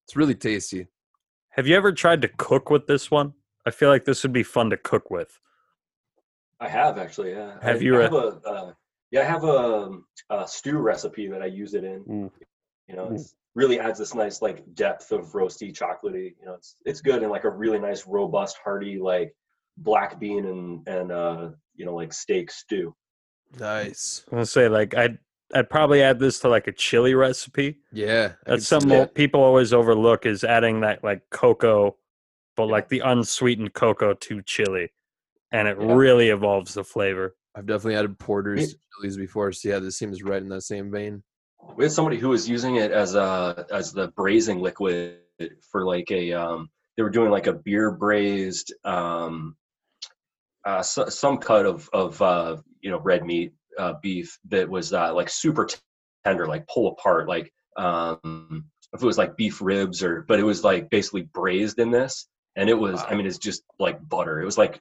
it's really tasty. Have you ever tried to cook with this one? I feel like this would be fun to cook with. I have actually. Yeah. Have I, you I re- have a uh, yeah. I have a, a stew recipe that I use it in. Mm. You know, Mm. really adds this nice like depth of roasty, chocolatey. You know, it's it's good and like a really nice, robust, hearty like black bean and and uh you know like steak stew. Nice. I'm gonna say like I'd I'd probably add this to like a chili recipe. Yeah, That's something that. people always overlook is adding that like cocoa, but Yeah. like the unsweetened cocoa to chili, and it Yeah. really evolves the flavor. I've definitely added porters Me- to chilies before, so yeah, this seems right in that same vein. We had somebody who was using it as a as the braising liquid for like a um they were doing like a beer braised um uh so, some cut of of uh you know red meat uh beef that was uh like super tender like pull apart like um if it was like beef ribs or but it was like basically braised in this and it was I mean it's just like butter it was like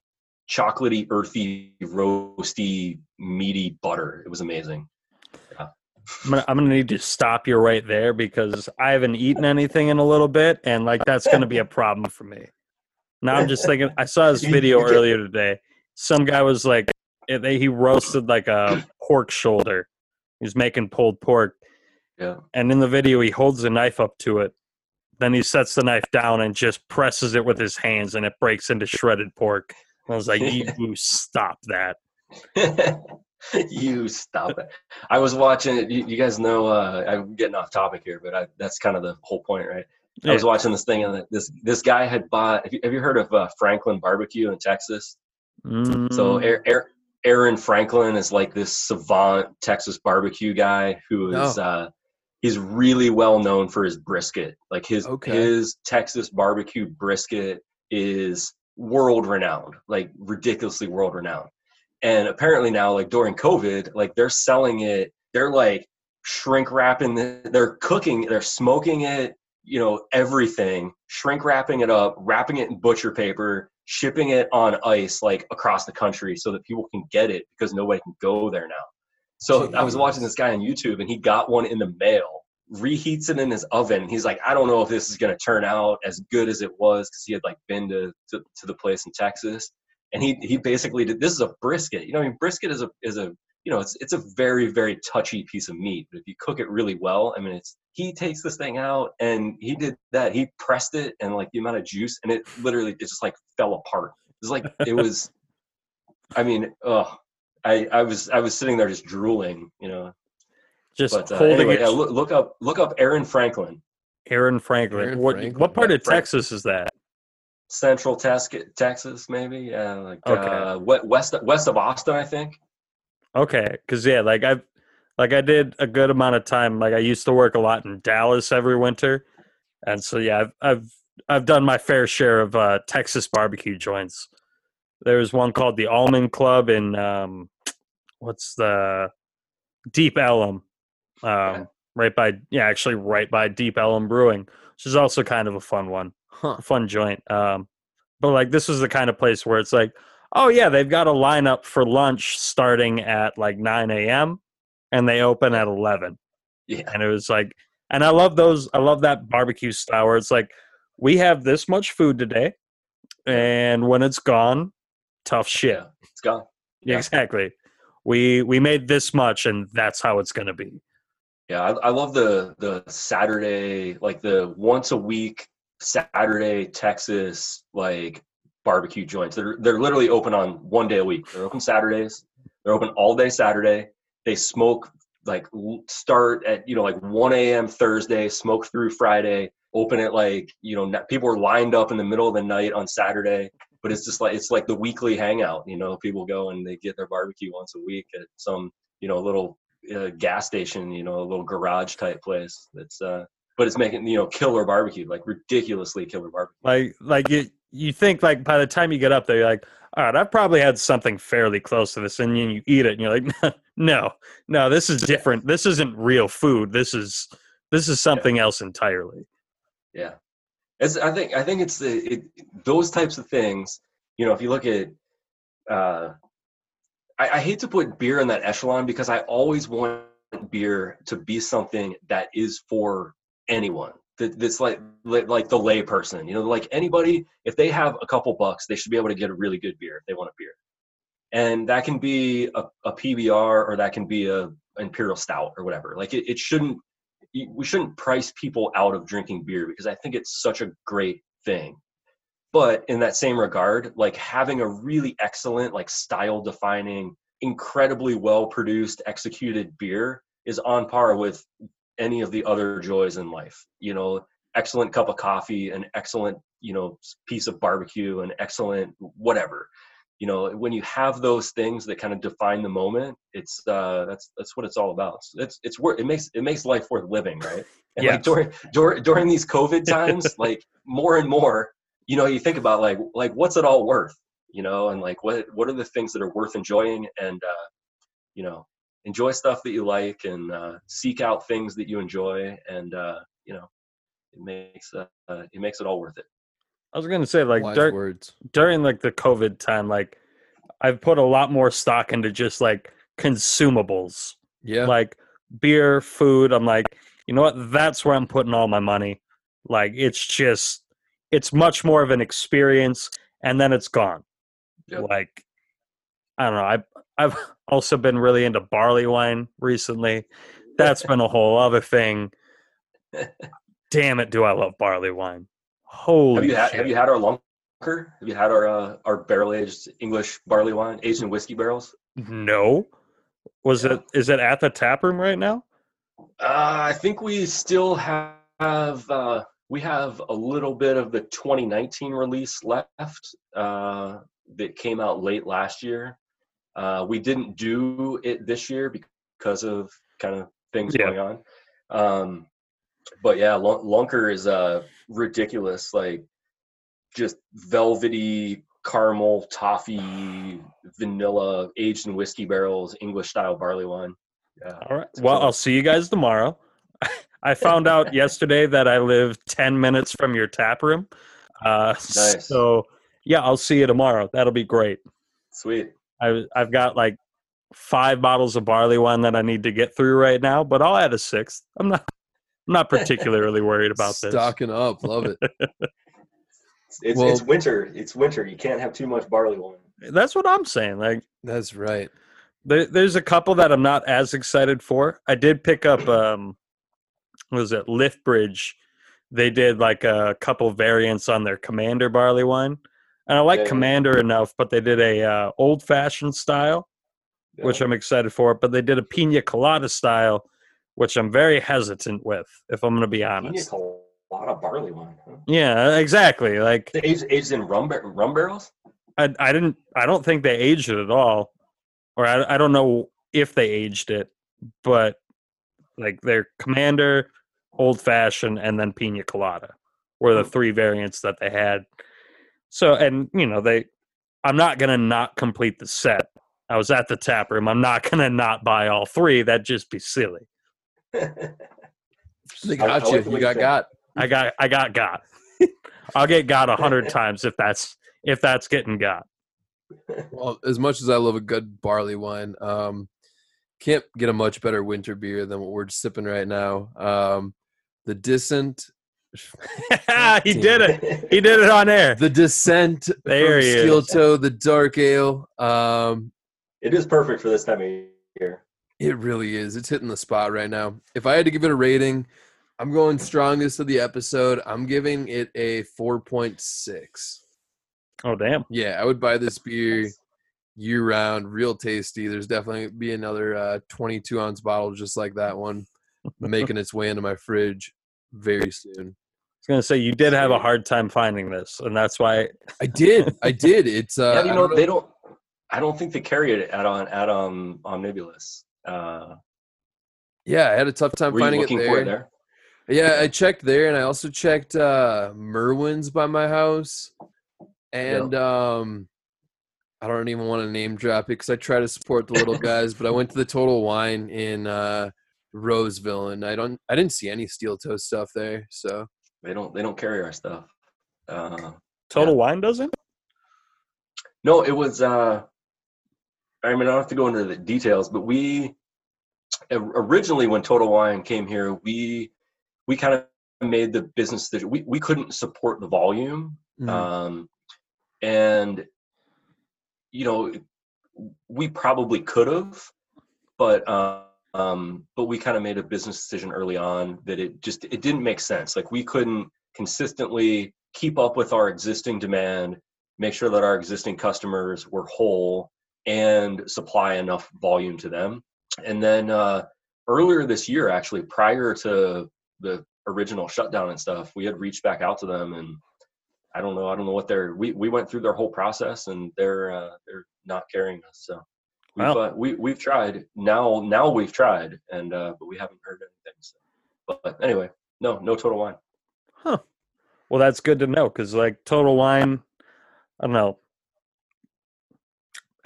chocolatey earthy roasty meaty butter it was amazing I'm gonna, I'm gonna need to stop you right there because I haven't eaten anything in a little bit, and like that's gonna be a problem for me. Now I'm just thinking. I saw this video earlier today. Some guy was like, eh, they- he roasted like a pork shoulder. He was making pulled pork, yeah and in the video he holds the knife up to it. Then he sets the knife down and just presses it with his hands, and it breaks into shredded pork. And I was like, "You stop that!" you stop it. I was watching it. You, you guys know uh, I'm getting off topic here, but I, that's kind of the whole point, right? I was watching this thing, and this this guy had bought. Have you, have you heard of uh, Franklin Barbecue in Texas? So Mm, Aaron, Aaron Franklin is like this savant Texas barbecue guy who is. No. Uh, he's really well known for his brisket. Like his Okay. his Texas barbecue brisket is world renowned, like ridiculously world renowned. And apparently now, like during COVID, like they're selling it. They're like shrink wrapping. The, they're cooking. They're smoking it. You know everything. Shrink wrapping it up, wrapping it in butcher paper, shipping it on ice like across the country so that people can get it because nobody can go there now. So I was watching this guy on YouTube and he got one in the mail, reheats it in his oven. He's like, I don't know if this is going to turn out as good as it was because he had like been to, to to the place in Texas, and he he basically did. This is a brisket. You know, I mean, brisket is a is a you know it's it's a very very touchy piece of meat, but if you cook it really well, I mean, it's he takes this thing out and he did that. He pressed it and like the amount of juice and it literally it just like fell apart. It was like it was. I mean, oh, I I was I was sitting there just drooling, you know. just But uh, holding anyway, it. yeah, look, look up look up Aaron Franklin, Aaron Franklin. Aaron what Franklin. what part of Frank- Texas is that? Central Tex- Texas, maybe. Yeah, like Okay. uh, west west of Austin, I think. Okay, because yeah, like I've like I did a good amount of time. Like I used to work a lot in Dallas every winter, and so yeah, I've I've I've done my fair share of uh, Texas barbecue joints. There was one called the Almond Club in um, what's the Deep Ellum, um, Okay. right by yeah, actually right by Deep Ellum Brewing, which is also kind of a fun one Huh. fun joint. Um, but like this was the kind of place where it's like, oh yeah, they've got a lineup for lunch starting at like 9 a.m. and they open at 11. Yeah, And it was like, and I love those. I love that barbecue style where it's like, we have this much food today, and when it's gone, tough shit. yeah, it's gone. Yeah, exactly. We we made this much, and that's how it's gonna be. Yeah, I, I love the the Saturday, like the once a week Saturday Texas like barbecue joints. They're they're literally open on one day a week. They're open Saturdays. They're open all day Saturday. They smoke like start at you know like 1 a.m. Thursday, smoke through Friday. Open at like you know people are lined up in the middle of the night on Saturday. But it's just like it's like the weekly hangout. You know, people go and they get their barbecue once a week at some you know little uh, gas station, you know, a little garage type place. That's uh, but it's making you know killer barbecue, like ridiculously killer barbecue. Like like you you think like by the time you get up there, you're like, all right, I've probably had something fairly close to this, and then you eat it, and you're like, no, no, this is different. This isn't real food. This is this is something else entirely. Yeah, it's, I think I think it's the it, those types of things. You know, if you look at, uh, I, I hate to put beer in that echelon because I always want beer to be something that is for anyone. That, that's like like the layperson. You know, like anybody, if they have a couple bucks, they should be able to get a really good beer if they want a beer. And that can be a, a PBR or that can be a imperial stout or whatever. Like it, it shouldn't we shouldn't price people out of drinking beer because I think it's such a great thing. But in that same regard, like having a really excellent, like style defining, incredibly well produced, executed beer is on par with any of the other joys in life. You know, excellent cup of coffee, an excellent, you know, piece of barbecue, an excellent whatever. You know when you have those things that kind of define the moment it's uh that's that's what it's all about. It's it's worth it makes it makes life worth living right? And like during, during during these covid times like more and more you know you think about like like what's it all worth? You know and like what what are the things that are worth enjoying? And uh you know enjoy stuff that you like and uh seek out things that you enjoy and uh you know it makes uh, it makes it all worth it I was gonna say like dur- during like the COVID time, like I've put a lot more stock into just like consumables. Yeah. Like beer, food. I'm like, you know what? That's where I'm putting all my money. Like it's just it's much more of an experience and then it's gone. Yep. Like I don't know. I I've also been really into barley wine recently. That's been a whole other thing. Damn it, do I love barley wine. Holy have you had shit. have you had our lunker? Have you had our uh, our barrel aged English barley wine aged in whiskey barrels? No. Was yeah. it is it at the tap room right now? Uh, I think we still have uh, we have a little bit of the 2019 release left uh, that came out late last year. Uh, we didn't do it this year because of kind of things yeah. going on. Um, but yeah, Lunker is uh ridiculous, like just velvety caramel, toffee, vanilla, aged in whiskey barrels, English style barley wine. Yeah. All right. Well, I'll see you guys tomorrow. I found out yesterday that I live 10 minutes from your tap room. Uh, nice. So, yeah, I'll see you tomorrow. That'll be great. Sweet. I, I've got like five bottles of barley wine that I need to get through right now, but I'll add a sixth. I'm not I'm not particularly worried about this. Stocking up, love it. it's, well, it's winter. It's winter. You can't have too much barley wine. That's what I'm saying. Like that's right. There, there's a couple that I'm not as excited for. I did pick up. um was it Lift Bridge? They did like a couple variants on their Commander barley wine, and I like yeah. Commander enough, but they did a uh, old fashioned style, yeah. which I'm excited for. But they did a Pina Colada style which I'm very hesitant with, if I'm going to be honest. A lot of barley wine. Huh? Yeah, exactly. Like aged, aged in rum rum barrels. I I didn't I don't think they aged it at all, or I I don't know if they aged it, but like their commander, old fashioned, and then pina colada were the hmm. three variants that they had. So and you know they, I'm not gonna not complete the set. I was at the tap room. I'm not gonna not buy all three. That'd just be silly. they got you. You got got. I got. I got got. I'll get got a hundred times if that's if that's getting got. Well, as much as I love a good barley wine, um, can't get a much better winter beer than what we're sipping right now. Um, the Descent. he did it. He did it on air. The Descent. There he Steel is. Toe, the dark ale. Um, it is perfect for this time of year. It really is. It's hitting the spot right now. If I had to give it a rating, I'm going strongest of the episode. I'm giving it a 4.6. Oh damn. Yeah, I would buy this beer year round, real tasty. There's definitely be another uh, 22 ounce bottle just like that one making its way into my fridge very soon. I was gonna say you did have a hard time finding this, and that's why I did. I did. It's uh, yeah, you know, they don't. I don't think they carry it at on at um Ombibulous. Uh, yeah, I had a tough time finding it there. it there. Yeah, I checked there, and I also checked uh, Merwin's by my house, and um, I don't even want to name drop it because I try to support the little guys, but I went to the Total Wine in uh, Roseville, and I don't, I didn't see any steel toe stuff there. So They don't they don't carry our stuff. Uh, Total Wine doesn't. no, it was. Uh, I mean, I don't have to go into the details, but we originally when Total Wine came here, we we kind of made the business decision. We we couldn't support the volume, mm, um, and you know, we probably could have, but uh, um, but we kind of made a business decision early on that it just it didn't make sense. Like we couldn't consistently keep up with our existing demand, make sure that our existing customers were whole, and supply enough volume to them. And then uh, earlier this year, actually, prior to the original shutdown and stuff, we had reached back out to them and I don't know. I don't know what they're. We, we went through their whole process and they're uh, they're not carrying us. So we've Wow. uh, we we've tried. Now now we've tried and uh, but we haven't heard anything. So. But, but anyway, no no total wine. Huh. Well, that's good to know because like Total Wine, I don't know.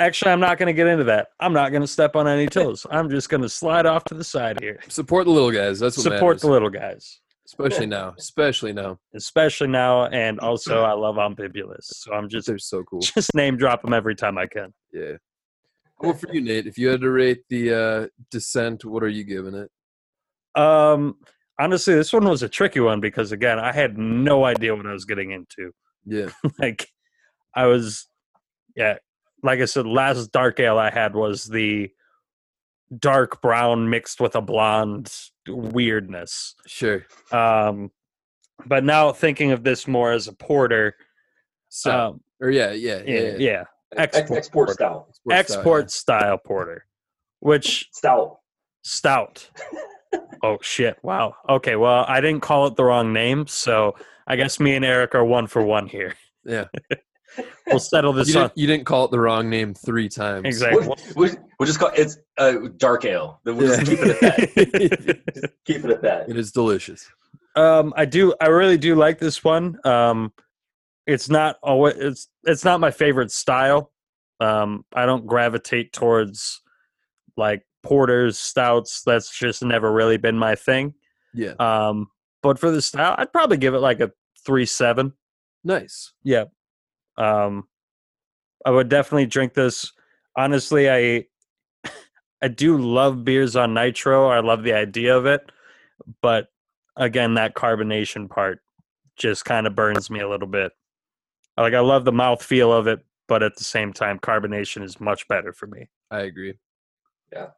Actually, I'm not going to get into that. I'm not going to step on any toes. I'm just going to slide off to the side here. support the little guys. That's what Support matters. the little guys, especially now. Especially now. especially now. And also, I love Ombibulous, so I'm just They're so cool. just name drop them every time I can. Yeah. Well, for you, Nate, if you had to rate the uh, Descent, what are you giving it? Um, honestly, this one was a tricky one because again, I had no idea what I was getting into. Yeah. like I was yeah, like I said, last dark ale I had was the dark brown mixed with a blonde weirdness. Sure. Um but now thinking of this more as a porter, So, um, or yeah, yeah, yeah. yeah, yeah, Ex- Export. export stout. Export style, export style porter, which Stout. stout. oh shit! Wow. Okay, well, I didn't call it the wrong name, so I guess me and Eric are one for one here. Yeah. We'll settle You this on didn't, you didn't call it the wrong name three times. exactly. We'll, we'll, we'll just call it's uh, dark ale. We'll just keep it at that. Keep it at that. It is delicious. Um, I do. I really do like this one. Um, it's not always. It's it's not my favorite style. Um, I don't gravitate towards like porters, stouts. That's just never really been my thing. Yeah. Um, but for the style, I'd probably give it like a three seven. Nice. Yeah. Um, I would definitely drink this. Honestly, I I do love beers on nitro. I love the idea of it, but again, that carbonation part just kind of burns me a little bit. Like I love the mouth feel of it, but at the same time, carbonation is much better for me. I agree. Yeah,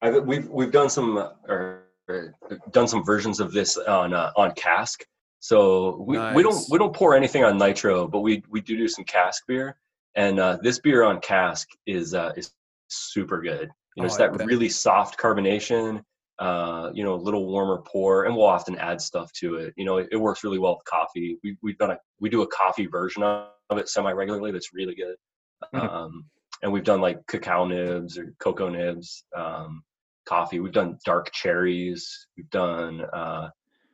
I've, we've we've done some uh, or, or done some versions of this on uh, on cask. So we, we don't we don't pour anything on nitro, but we we do do some cask beer, and uh, this beer on cask is uh, is super good. You know, Oh, it's I that bet. really soft carbonation. Uh, you know, a little warmer pour, and we'll often add stuff to it. You know, it, it works really well with coffee. We we've done a we do a coffee version of it semi regularly. That's really good. Mhm. Um, and we've done like cacao nibs or cocoa nibs, um, coffee. We've done dark cherries. We've done uh,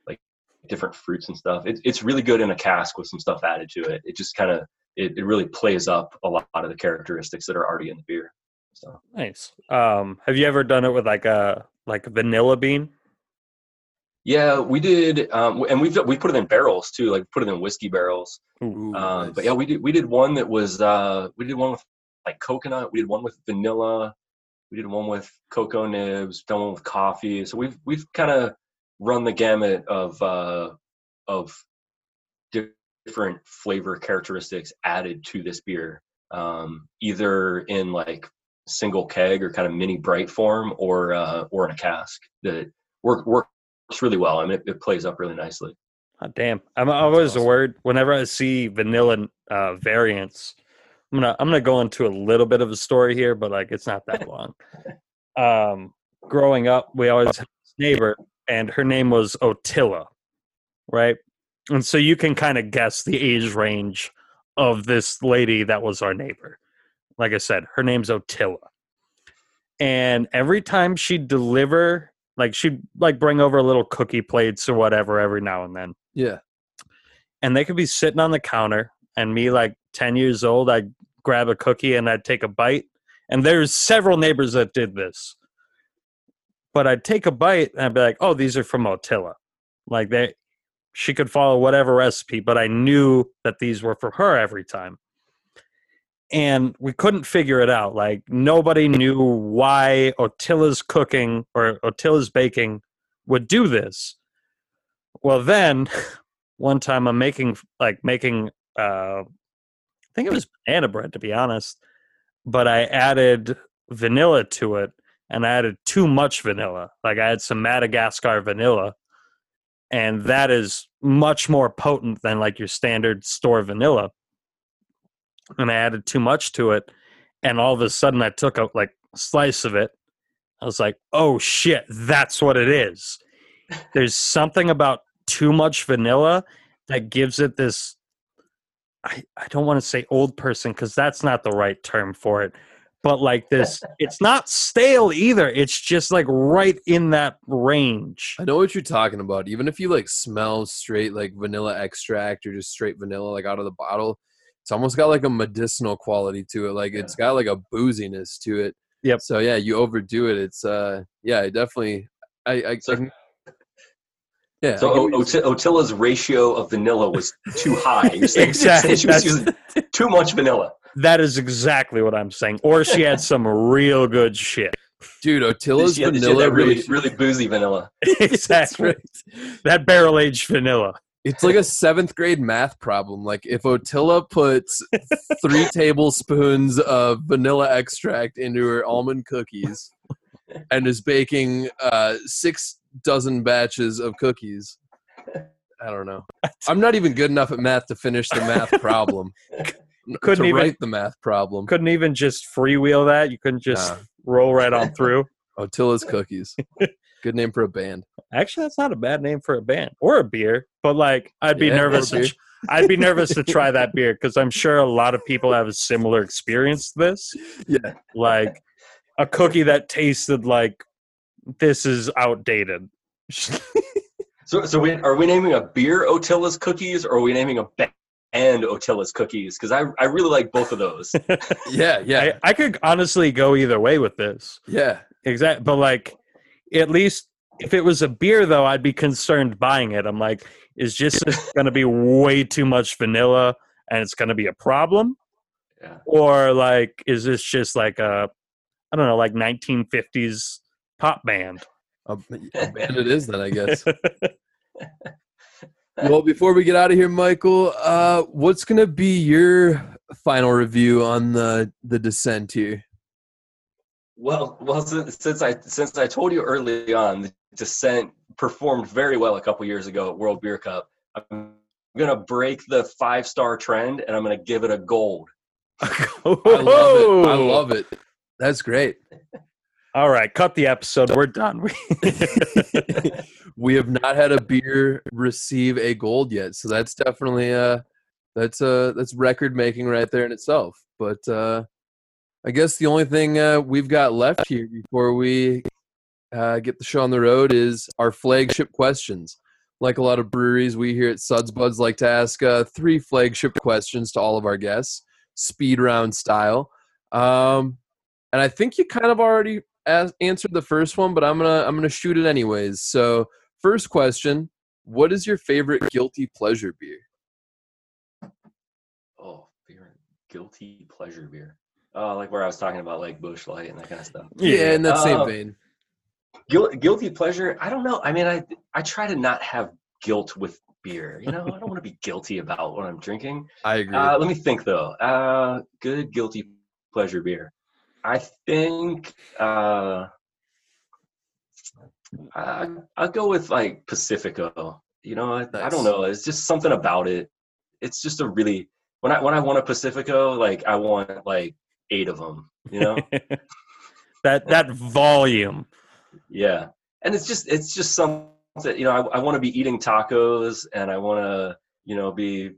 like different fruits and stuff. It, it's really good in a cask with some stuff added to it. It just kind of it, it really plays up a lot of the characteristics that are already in the beer. So Nice. Um, have you ever done it with like a like vanilla bean? yeah, we did, um, and we've we put it in barrels too. Like put it in whiskey barrels. Ooh, Um, nice. But yeah, we did we did one that was uh, we did one with like coconut. We did one with vanilla. We did one with cocoa nibs. Done one with coffee. So we've we've kind of run the gamut of uh, of different flavor characteristics added to this beer, um, either in like single keg or kind of mini bright form, or uh, or in a cask that work works really well. I mean, it, it plays up really nicely. Oh, damn, I'm always awesome. a word. Whenever I see vanilla uh, variants, I'm gonna I'm gonna go into a little bit of a story here, but like it's not that long. Um, growing up, we always had this neighbor, and her name was Otilla, right? And so you can kind of guess the age range of this lady that was our neighbor. Like I said, her name's Otilla, and every time she'd deliver, like she'd like bring over little cookie plates or whatever every now and then yeah. and they could be sitting on the counter and me like 10 years old I'd grab a cookie and I'd take a bite. And there's several neighbors that did this. But I'd take a bite and I'd be like, "Oh, these are from Otilla." Like they she could follow whatever recipe, but I knew that these were for her every time. And we couldn't figure it out. Like nobody knew why Otilla's cooking or Otilla's baking would do this. Well, then one time I'm making like making uh I think it was banana bread to be honest, but I added vanilla to it and I added too much vanilla. Like I had some Madagascar vanilla and that is much more potent than like your standard store vanilla. And I added too much to it and all of a sudden I took a like slice of it. I was like, "Oh shit, that's what it is." There's something about too much vanilla that gives it this I, I don't want to say old person because that's not the right term for it but like this it's not stale either it's just like right in that range I know what you're talking about. Even if you like smell straight like vanilla extract or just straight vanilla like out of the bottle, it's almost got like a medicinal quality to it. Like it's got like a booziness to it. Yep. So yeah, you overdo it. It's uh yeah, I definitely I I, So- I can- yeah. So I get o- what Otilla's ratio of vanilla was too high. Exactly. she was using too much vanilla. that is exactly what i'm saying or she had some real good shit Dude, Otilla's She had, she had vanilla really, really boozy vanilla. Exactly that barrel aged vanilla It's like a seventh grade math problem. Like if Otilla puts three tablespoons of vanilla extract into her almond cookies and is baking uh, six dozen batches of cookies. I don't know. I'm not even good enough at math to finish the math problem. Couldn't even- write the math problem. couldn't even just freewheel that you couldn't just Nah. roll right on through Otilla's cookies. Good name for a band. actually that's not a bad name for a band or a beer but like i'd be Yeah, nervous to, i'd be nervous to try that beer because i'm sure a lot of people have a similar experience to this Yeah. like a cookie that tasted like this is outdated So, so we, are we naming a beer Otilla's cookies or are we naming a band and Otilla's cookies? Because I, I really like both of those. Yeah, yeah, I, I could honestly go either way with this yeah. Exactly. But like, at least if it was a beer, though, I'd be concerned buying it. I'm like, is just going to be way too much vanilla and it's going to be a problem? Yeah. Or like, is this just like a, I don't know, like 1950s pop band? A, a band it is then, I guess. well, before we get out of here, Michael, uh, what's gonna be your final review on the the descent here? Well, well, since, since I since I told you early on, the Descent performed very well a couple years ago at World Beer Cup. I'm gonna break the five star trend, and I'm gonna give it a gold. I love it. I love it. That's great. All right, cut the episode. We're done. we have not had a beer receive a gold yet, so that's definitely uh that's uh that's record making right there in itself. But uh I guess the only thing uh, we've got left here before we uh, get the show on the road is our flagship questions. Like a lot of breweries, we here at Suds Buds like to ask uh, three flagship questions to all of our guests, speed round style. Um, and I think you kind of already as- answered the first one, but I'm gonna I'm gonna shoot it anyways. So, first question: What is your favorite guilty pleasure beer? Oh, beer, guilty pleasure beer. Oh, like where I was talking about like Busch Light and that kind of stuff. Yeah, in that same Um, vein. Guil- guilty pleasure. I don't know. I mean, I I try to not have guilt with beer. You know, I don't want to be guilty about what I'm drinking. I agree. Uh, let me think though. Uh, good guilty pleasure beer. I think uh, I, I'll go with like Pacifico. You know, I, I don't know. It's just something about it. It's just a really when I when I want a Pacifico, like I want like eight of them. You know, that that volume. yeah. And it's just it's just something. You know, I, I want to be eating tacos, and I want to you know be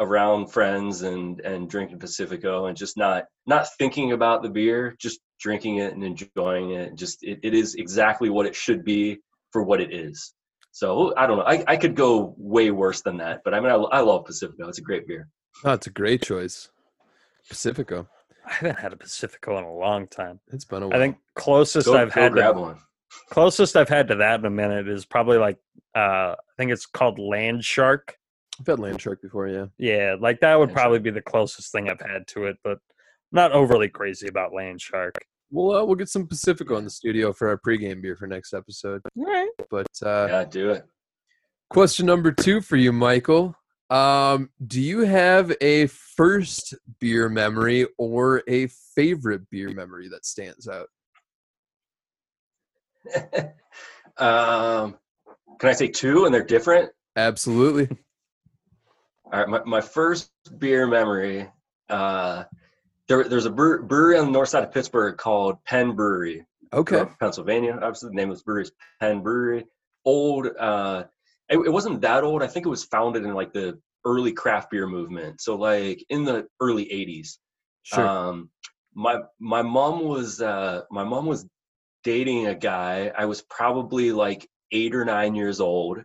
around friends and and drinking Pacifico and just not not thinking about the beer, just drinking it and enjoying it. Just it, it is exactly what it should be for what it is. So I don't know. I, I could go way worse than that, but I mean I, I love Pacifico. It's a great beer. Oh, it's a great choice. Pacifico. I haven't had a Pacifico in a long time. It's been a while. I think closest Go, I've go had grab to, one. closest I've had to that in a minute is probably like uh, I think it's called Land Shark. I've had land shark before. Yeah. Yeah, like that would Land probably be the closest thing I've had to it, but not overly crazy about Land Shark. We'll uh, we'll get some Pacifico in the studio for our pregame beer for next episode. All right. But uh, Yeah, do it. question number two for you, Michael. Um, do you have a first beer memory or a favorite beer memory that stands out? um, can I say two and they're different? Absolutely. All right, my, my first beer memory. Uh, there, there's a brewer, brewery on the north side of Pittsburgh called Penn Brewery, Okay. Pennsylvania. Obviously, the name of this brewery is Penn Brewery. Old. Uh, it, it wasn't that old. I think it was founded in like the early craft beer movement. So like in the early '80s. Sure. Um, my my mom was uh, my mom was dating a guy. I was probably like eight or nine years old,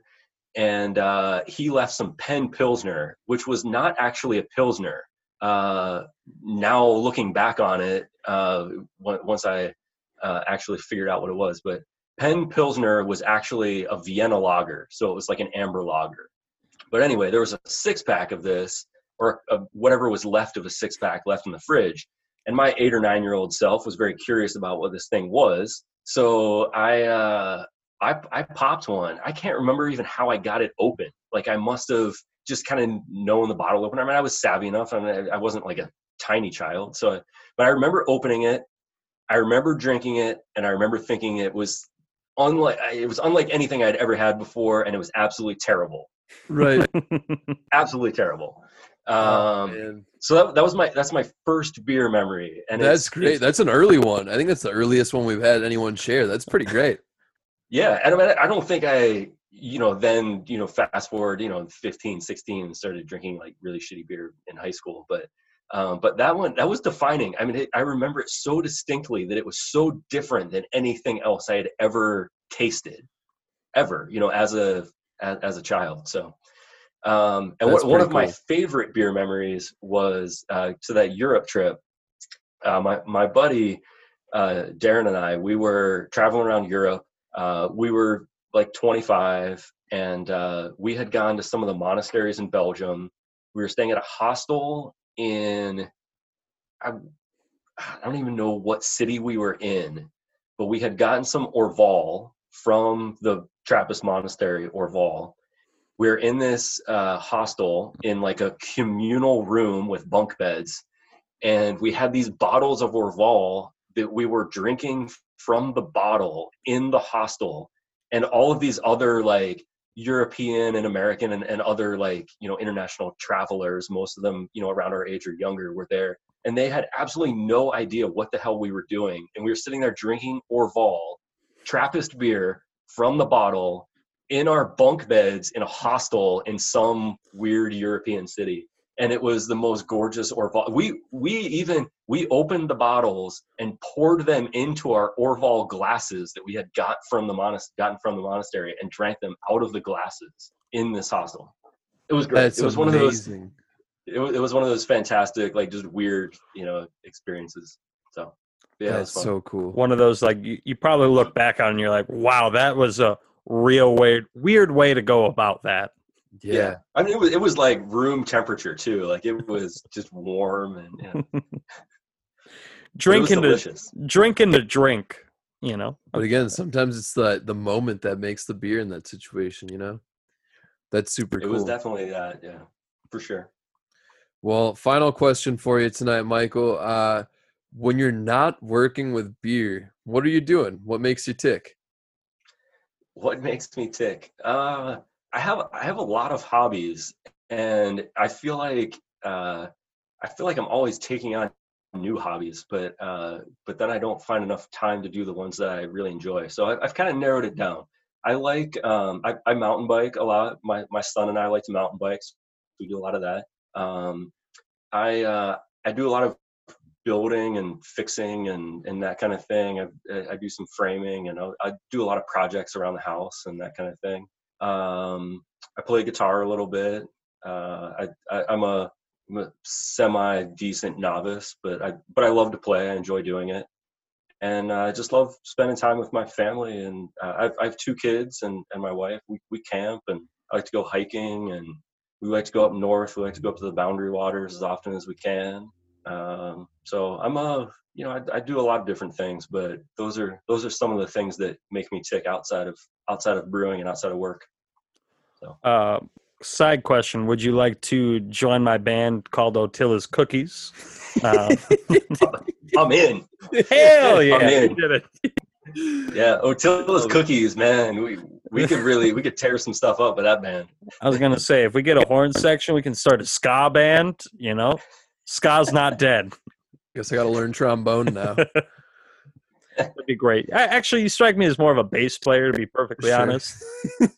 and uh, he left some Penn Pilsner, which was not actually a Pilsner. Uh, now looking back on it, uh, once I uh, actually figured out what it was, but Penn Pilsner was actually a Vienna lager, so it was like an amber lager. But anyway, there was a six pack of this, or uh whatever was left of a six pack left in the fridge. And my eight or nine year old self was very curious about what this thing was. So I, uh, I, I popped one. I can't remember even how I got it open. Like I must have just kind of known the bottle opener. I mean, I was savvy enough. I mean, I wasn't like a tiny child. So, but I remember opening it. I remember drinking it, and I remember thinking it was unlike it was unlike anything I'd ever had before, and it was absolutely terrible. right. Absolutely terrible. Oh, Um, man. so that, that was my that's my first beer memory, and That's it's- great. it's- That's an early one. I think that's the earliest one we've had anyone share. That's pretty great. yeah, and I mean, I don't think I, you know, then you know, fast forward, you know, 15, 16, and started drinking like really shitty beer in high school, but. Um, but that one that was defining. I mean, it, I remember it so distinctly that it was so different than anything else I had ever tasted, ever. You know, as a as, as a child. So, um, and one, of pretty my favorite beer memories was uh, to that Europe trip. Uh, my my buddy uh, Darren and I, we were traveling around Europe. Uh, we were like 25, and uh, we had gone to some of the monasteries in Belgium. We were staying at a hostel in, I, I don't even know what city we were in, but we had gotten some Orval from the Trappist monastery, Orval. we're in this uh, hostel in like a communal room with bunk beds, and we had these bottles of Orval that we were drinking from the bottle in the hostel, and all of these other like European and American and, and other like you know international travelers, most of them you know around our age or younger, were there, and they had absolutely no idea what the hell we were doing, and we were sitting there drinking Orval, Trappist beer from the bottle in our bunk beds in a hostel in some weird European city. And it was the most gorgeous Orval. We we even we opened the bottles and poured them into our Orval glasses that we had got from the monas- gotten from the monastery and drank them out of the glasses in this hostel. It was great. That's it was one of those it was, it was one of those fantastic, like just weird, you know, experiences. So yeah, That's so cool. One of those like you, you probably look back on and you're like, wow, that was a real weird weird way to go about that. Yeah. I mean, it was it was like room temperature too. Like it was just warm and yeah. But it was Drinking to delicious. drinking to drink, you know. But again, sometimes it's the the moment that makes the beer in that situation, you know? That's super It cool. was definitely that. Yeah, for sure. well, final question for you tonight, Michael. Uh when you're not working with beer, what are you doing? What makes you tick? What makes me tick? Uh, I have I have a lot of hobbies, and I feel like uh, I feel like I'm always taking on new hobbies, but uh, but then I don't find enough time to do the ones that I really enjoy. So I, I've kind of narrowed it down. I like um, I, I mountain bike a lot. My my son and I like to mountain bikes. We do a lot of that. Um, I uh, I do a lot of building and fixing and, and that kind of thing. I, I do some framing and I'll, I do a lot of projects around the house and that kind of thing. Um, I play guitar a little bit. Uh, I, I'm a a semi decent novice, but I but I love to play. I enjoy doing it, and uh, I just love spending time with my family. And uh, I've I have two kids and and my wife. We we camp and I like to go hiking and we like to go up north. We like to go up to the Boundary Waters as often as we can. Um, so I'm a you know I, I do a lot of different things, but those are those are some of the things that make me tick outside of outside of brewing and outside of work. So. Uh, side question: Would you like to join my band called Otilla's Cookies? Uh, I'm in. Hell yeah! I'm in. Yeah, Otilla's Cookies, man. We we could really we could tear some stuff up with that band. I was gonna say if we get a horn section, we can start a ska band. You know, ska's not dead. Guess I got to learn trombone now. That'd be great. Actually, you strike me as more of a bass player, to be perfectly sure. honest.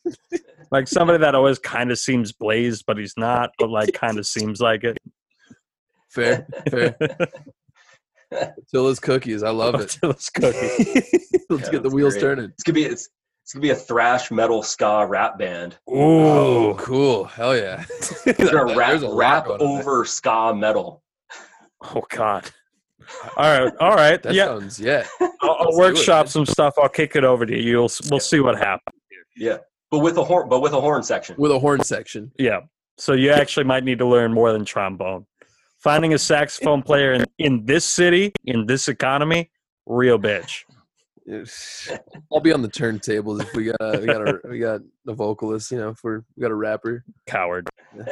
like somebody that always kind of seems blazed, but he's not, but like kind of seems like it. Fair, fair. Tilla's cookies, I love it. Tilla's cookies. Let's yeah, get the wheels great. turning. It's gonna be it's it's gonna be a thrash metal ska rap band. Ooh, oh, cool! Hell yeah! They're gonna rap, rap over ska metal. Oh God! All right, all right. That yeah. sounds yeah. I'll, I'll workshop some stuff. I'll kick it over to you. You'll we'll see what happens. Yeah, but with a horn, but with a horn section. With a horn section. Yeah. So you actually might need to learn more than trombone. Finding a saxophone player in, in this city, in this economy, real bitch. I'll be on the turntables if we got we got a we got a vocalist, you know, if we're we got a rapper. Coward.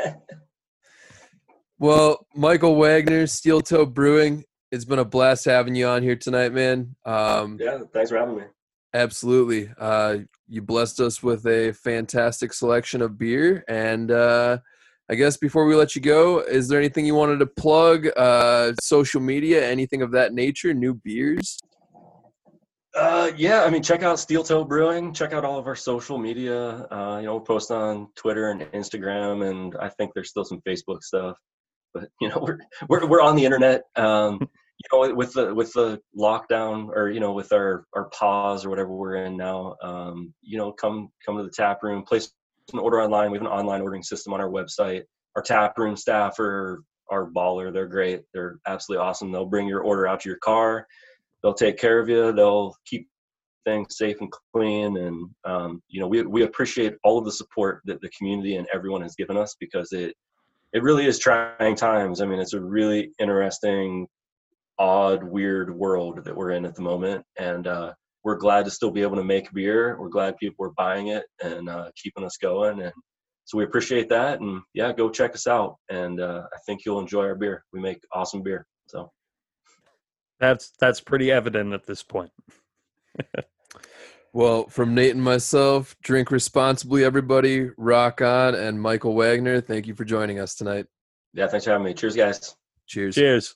Well, Michael Wagner, Steel Toe Brewing. It's been a blast having you on here tonight, man. Um, yeah, thanks for having me. Absolutely. Uh, you blessed us with a fantastic selection of beer. And uh, I guess before we let you go, is there anything you wanted to plug? Uh, social media, anything of that nature, new beers? Uh, yeah, I mean, check out Steel Toe Brewing. Check out all of our social media. Uh, you know, we post on Twitter and Instagram, and I think there's still some Facebook stuff. But you know we're we're, we're on the internet. Um, you know with the with the lockdown or you know with our our pause or whatever we're in now um, you know come come to the tap room place an order online. We have an online ordering system on our website. Our tap room staff are are baller. They're great. They're absolutely awesome. They'll bring your order out to your car they'll take care of you they'll keep things safe and clean and um, you know we, we appreciate all of the support that the community and everyone has given us because it it really is trying times. I mean, it's a really interesting, odd, weird world that we're in at the moment, and uh, we're glad to still be able to make beer. We're glad people are buying it and uh, keeping us going, and so we appreciate that. And yeah, go check us out, and uh, I think you'll enjoy our beer. We make awesome beer, so that's that's pretty evident at this point. Well, from Nate and myself, drink responsibly, everybody. Rock on. And Michael Wagner, thank you for joining us tonight. Yeah, thanks for having me. Cheers, guys. Cheers. Cheers.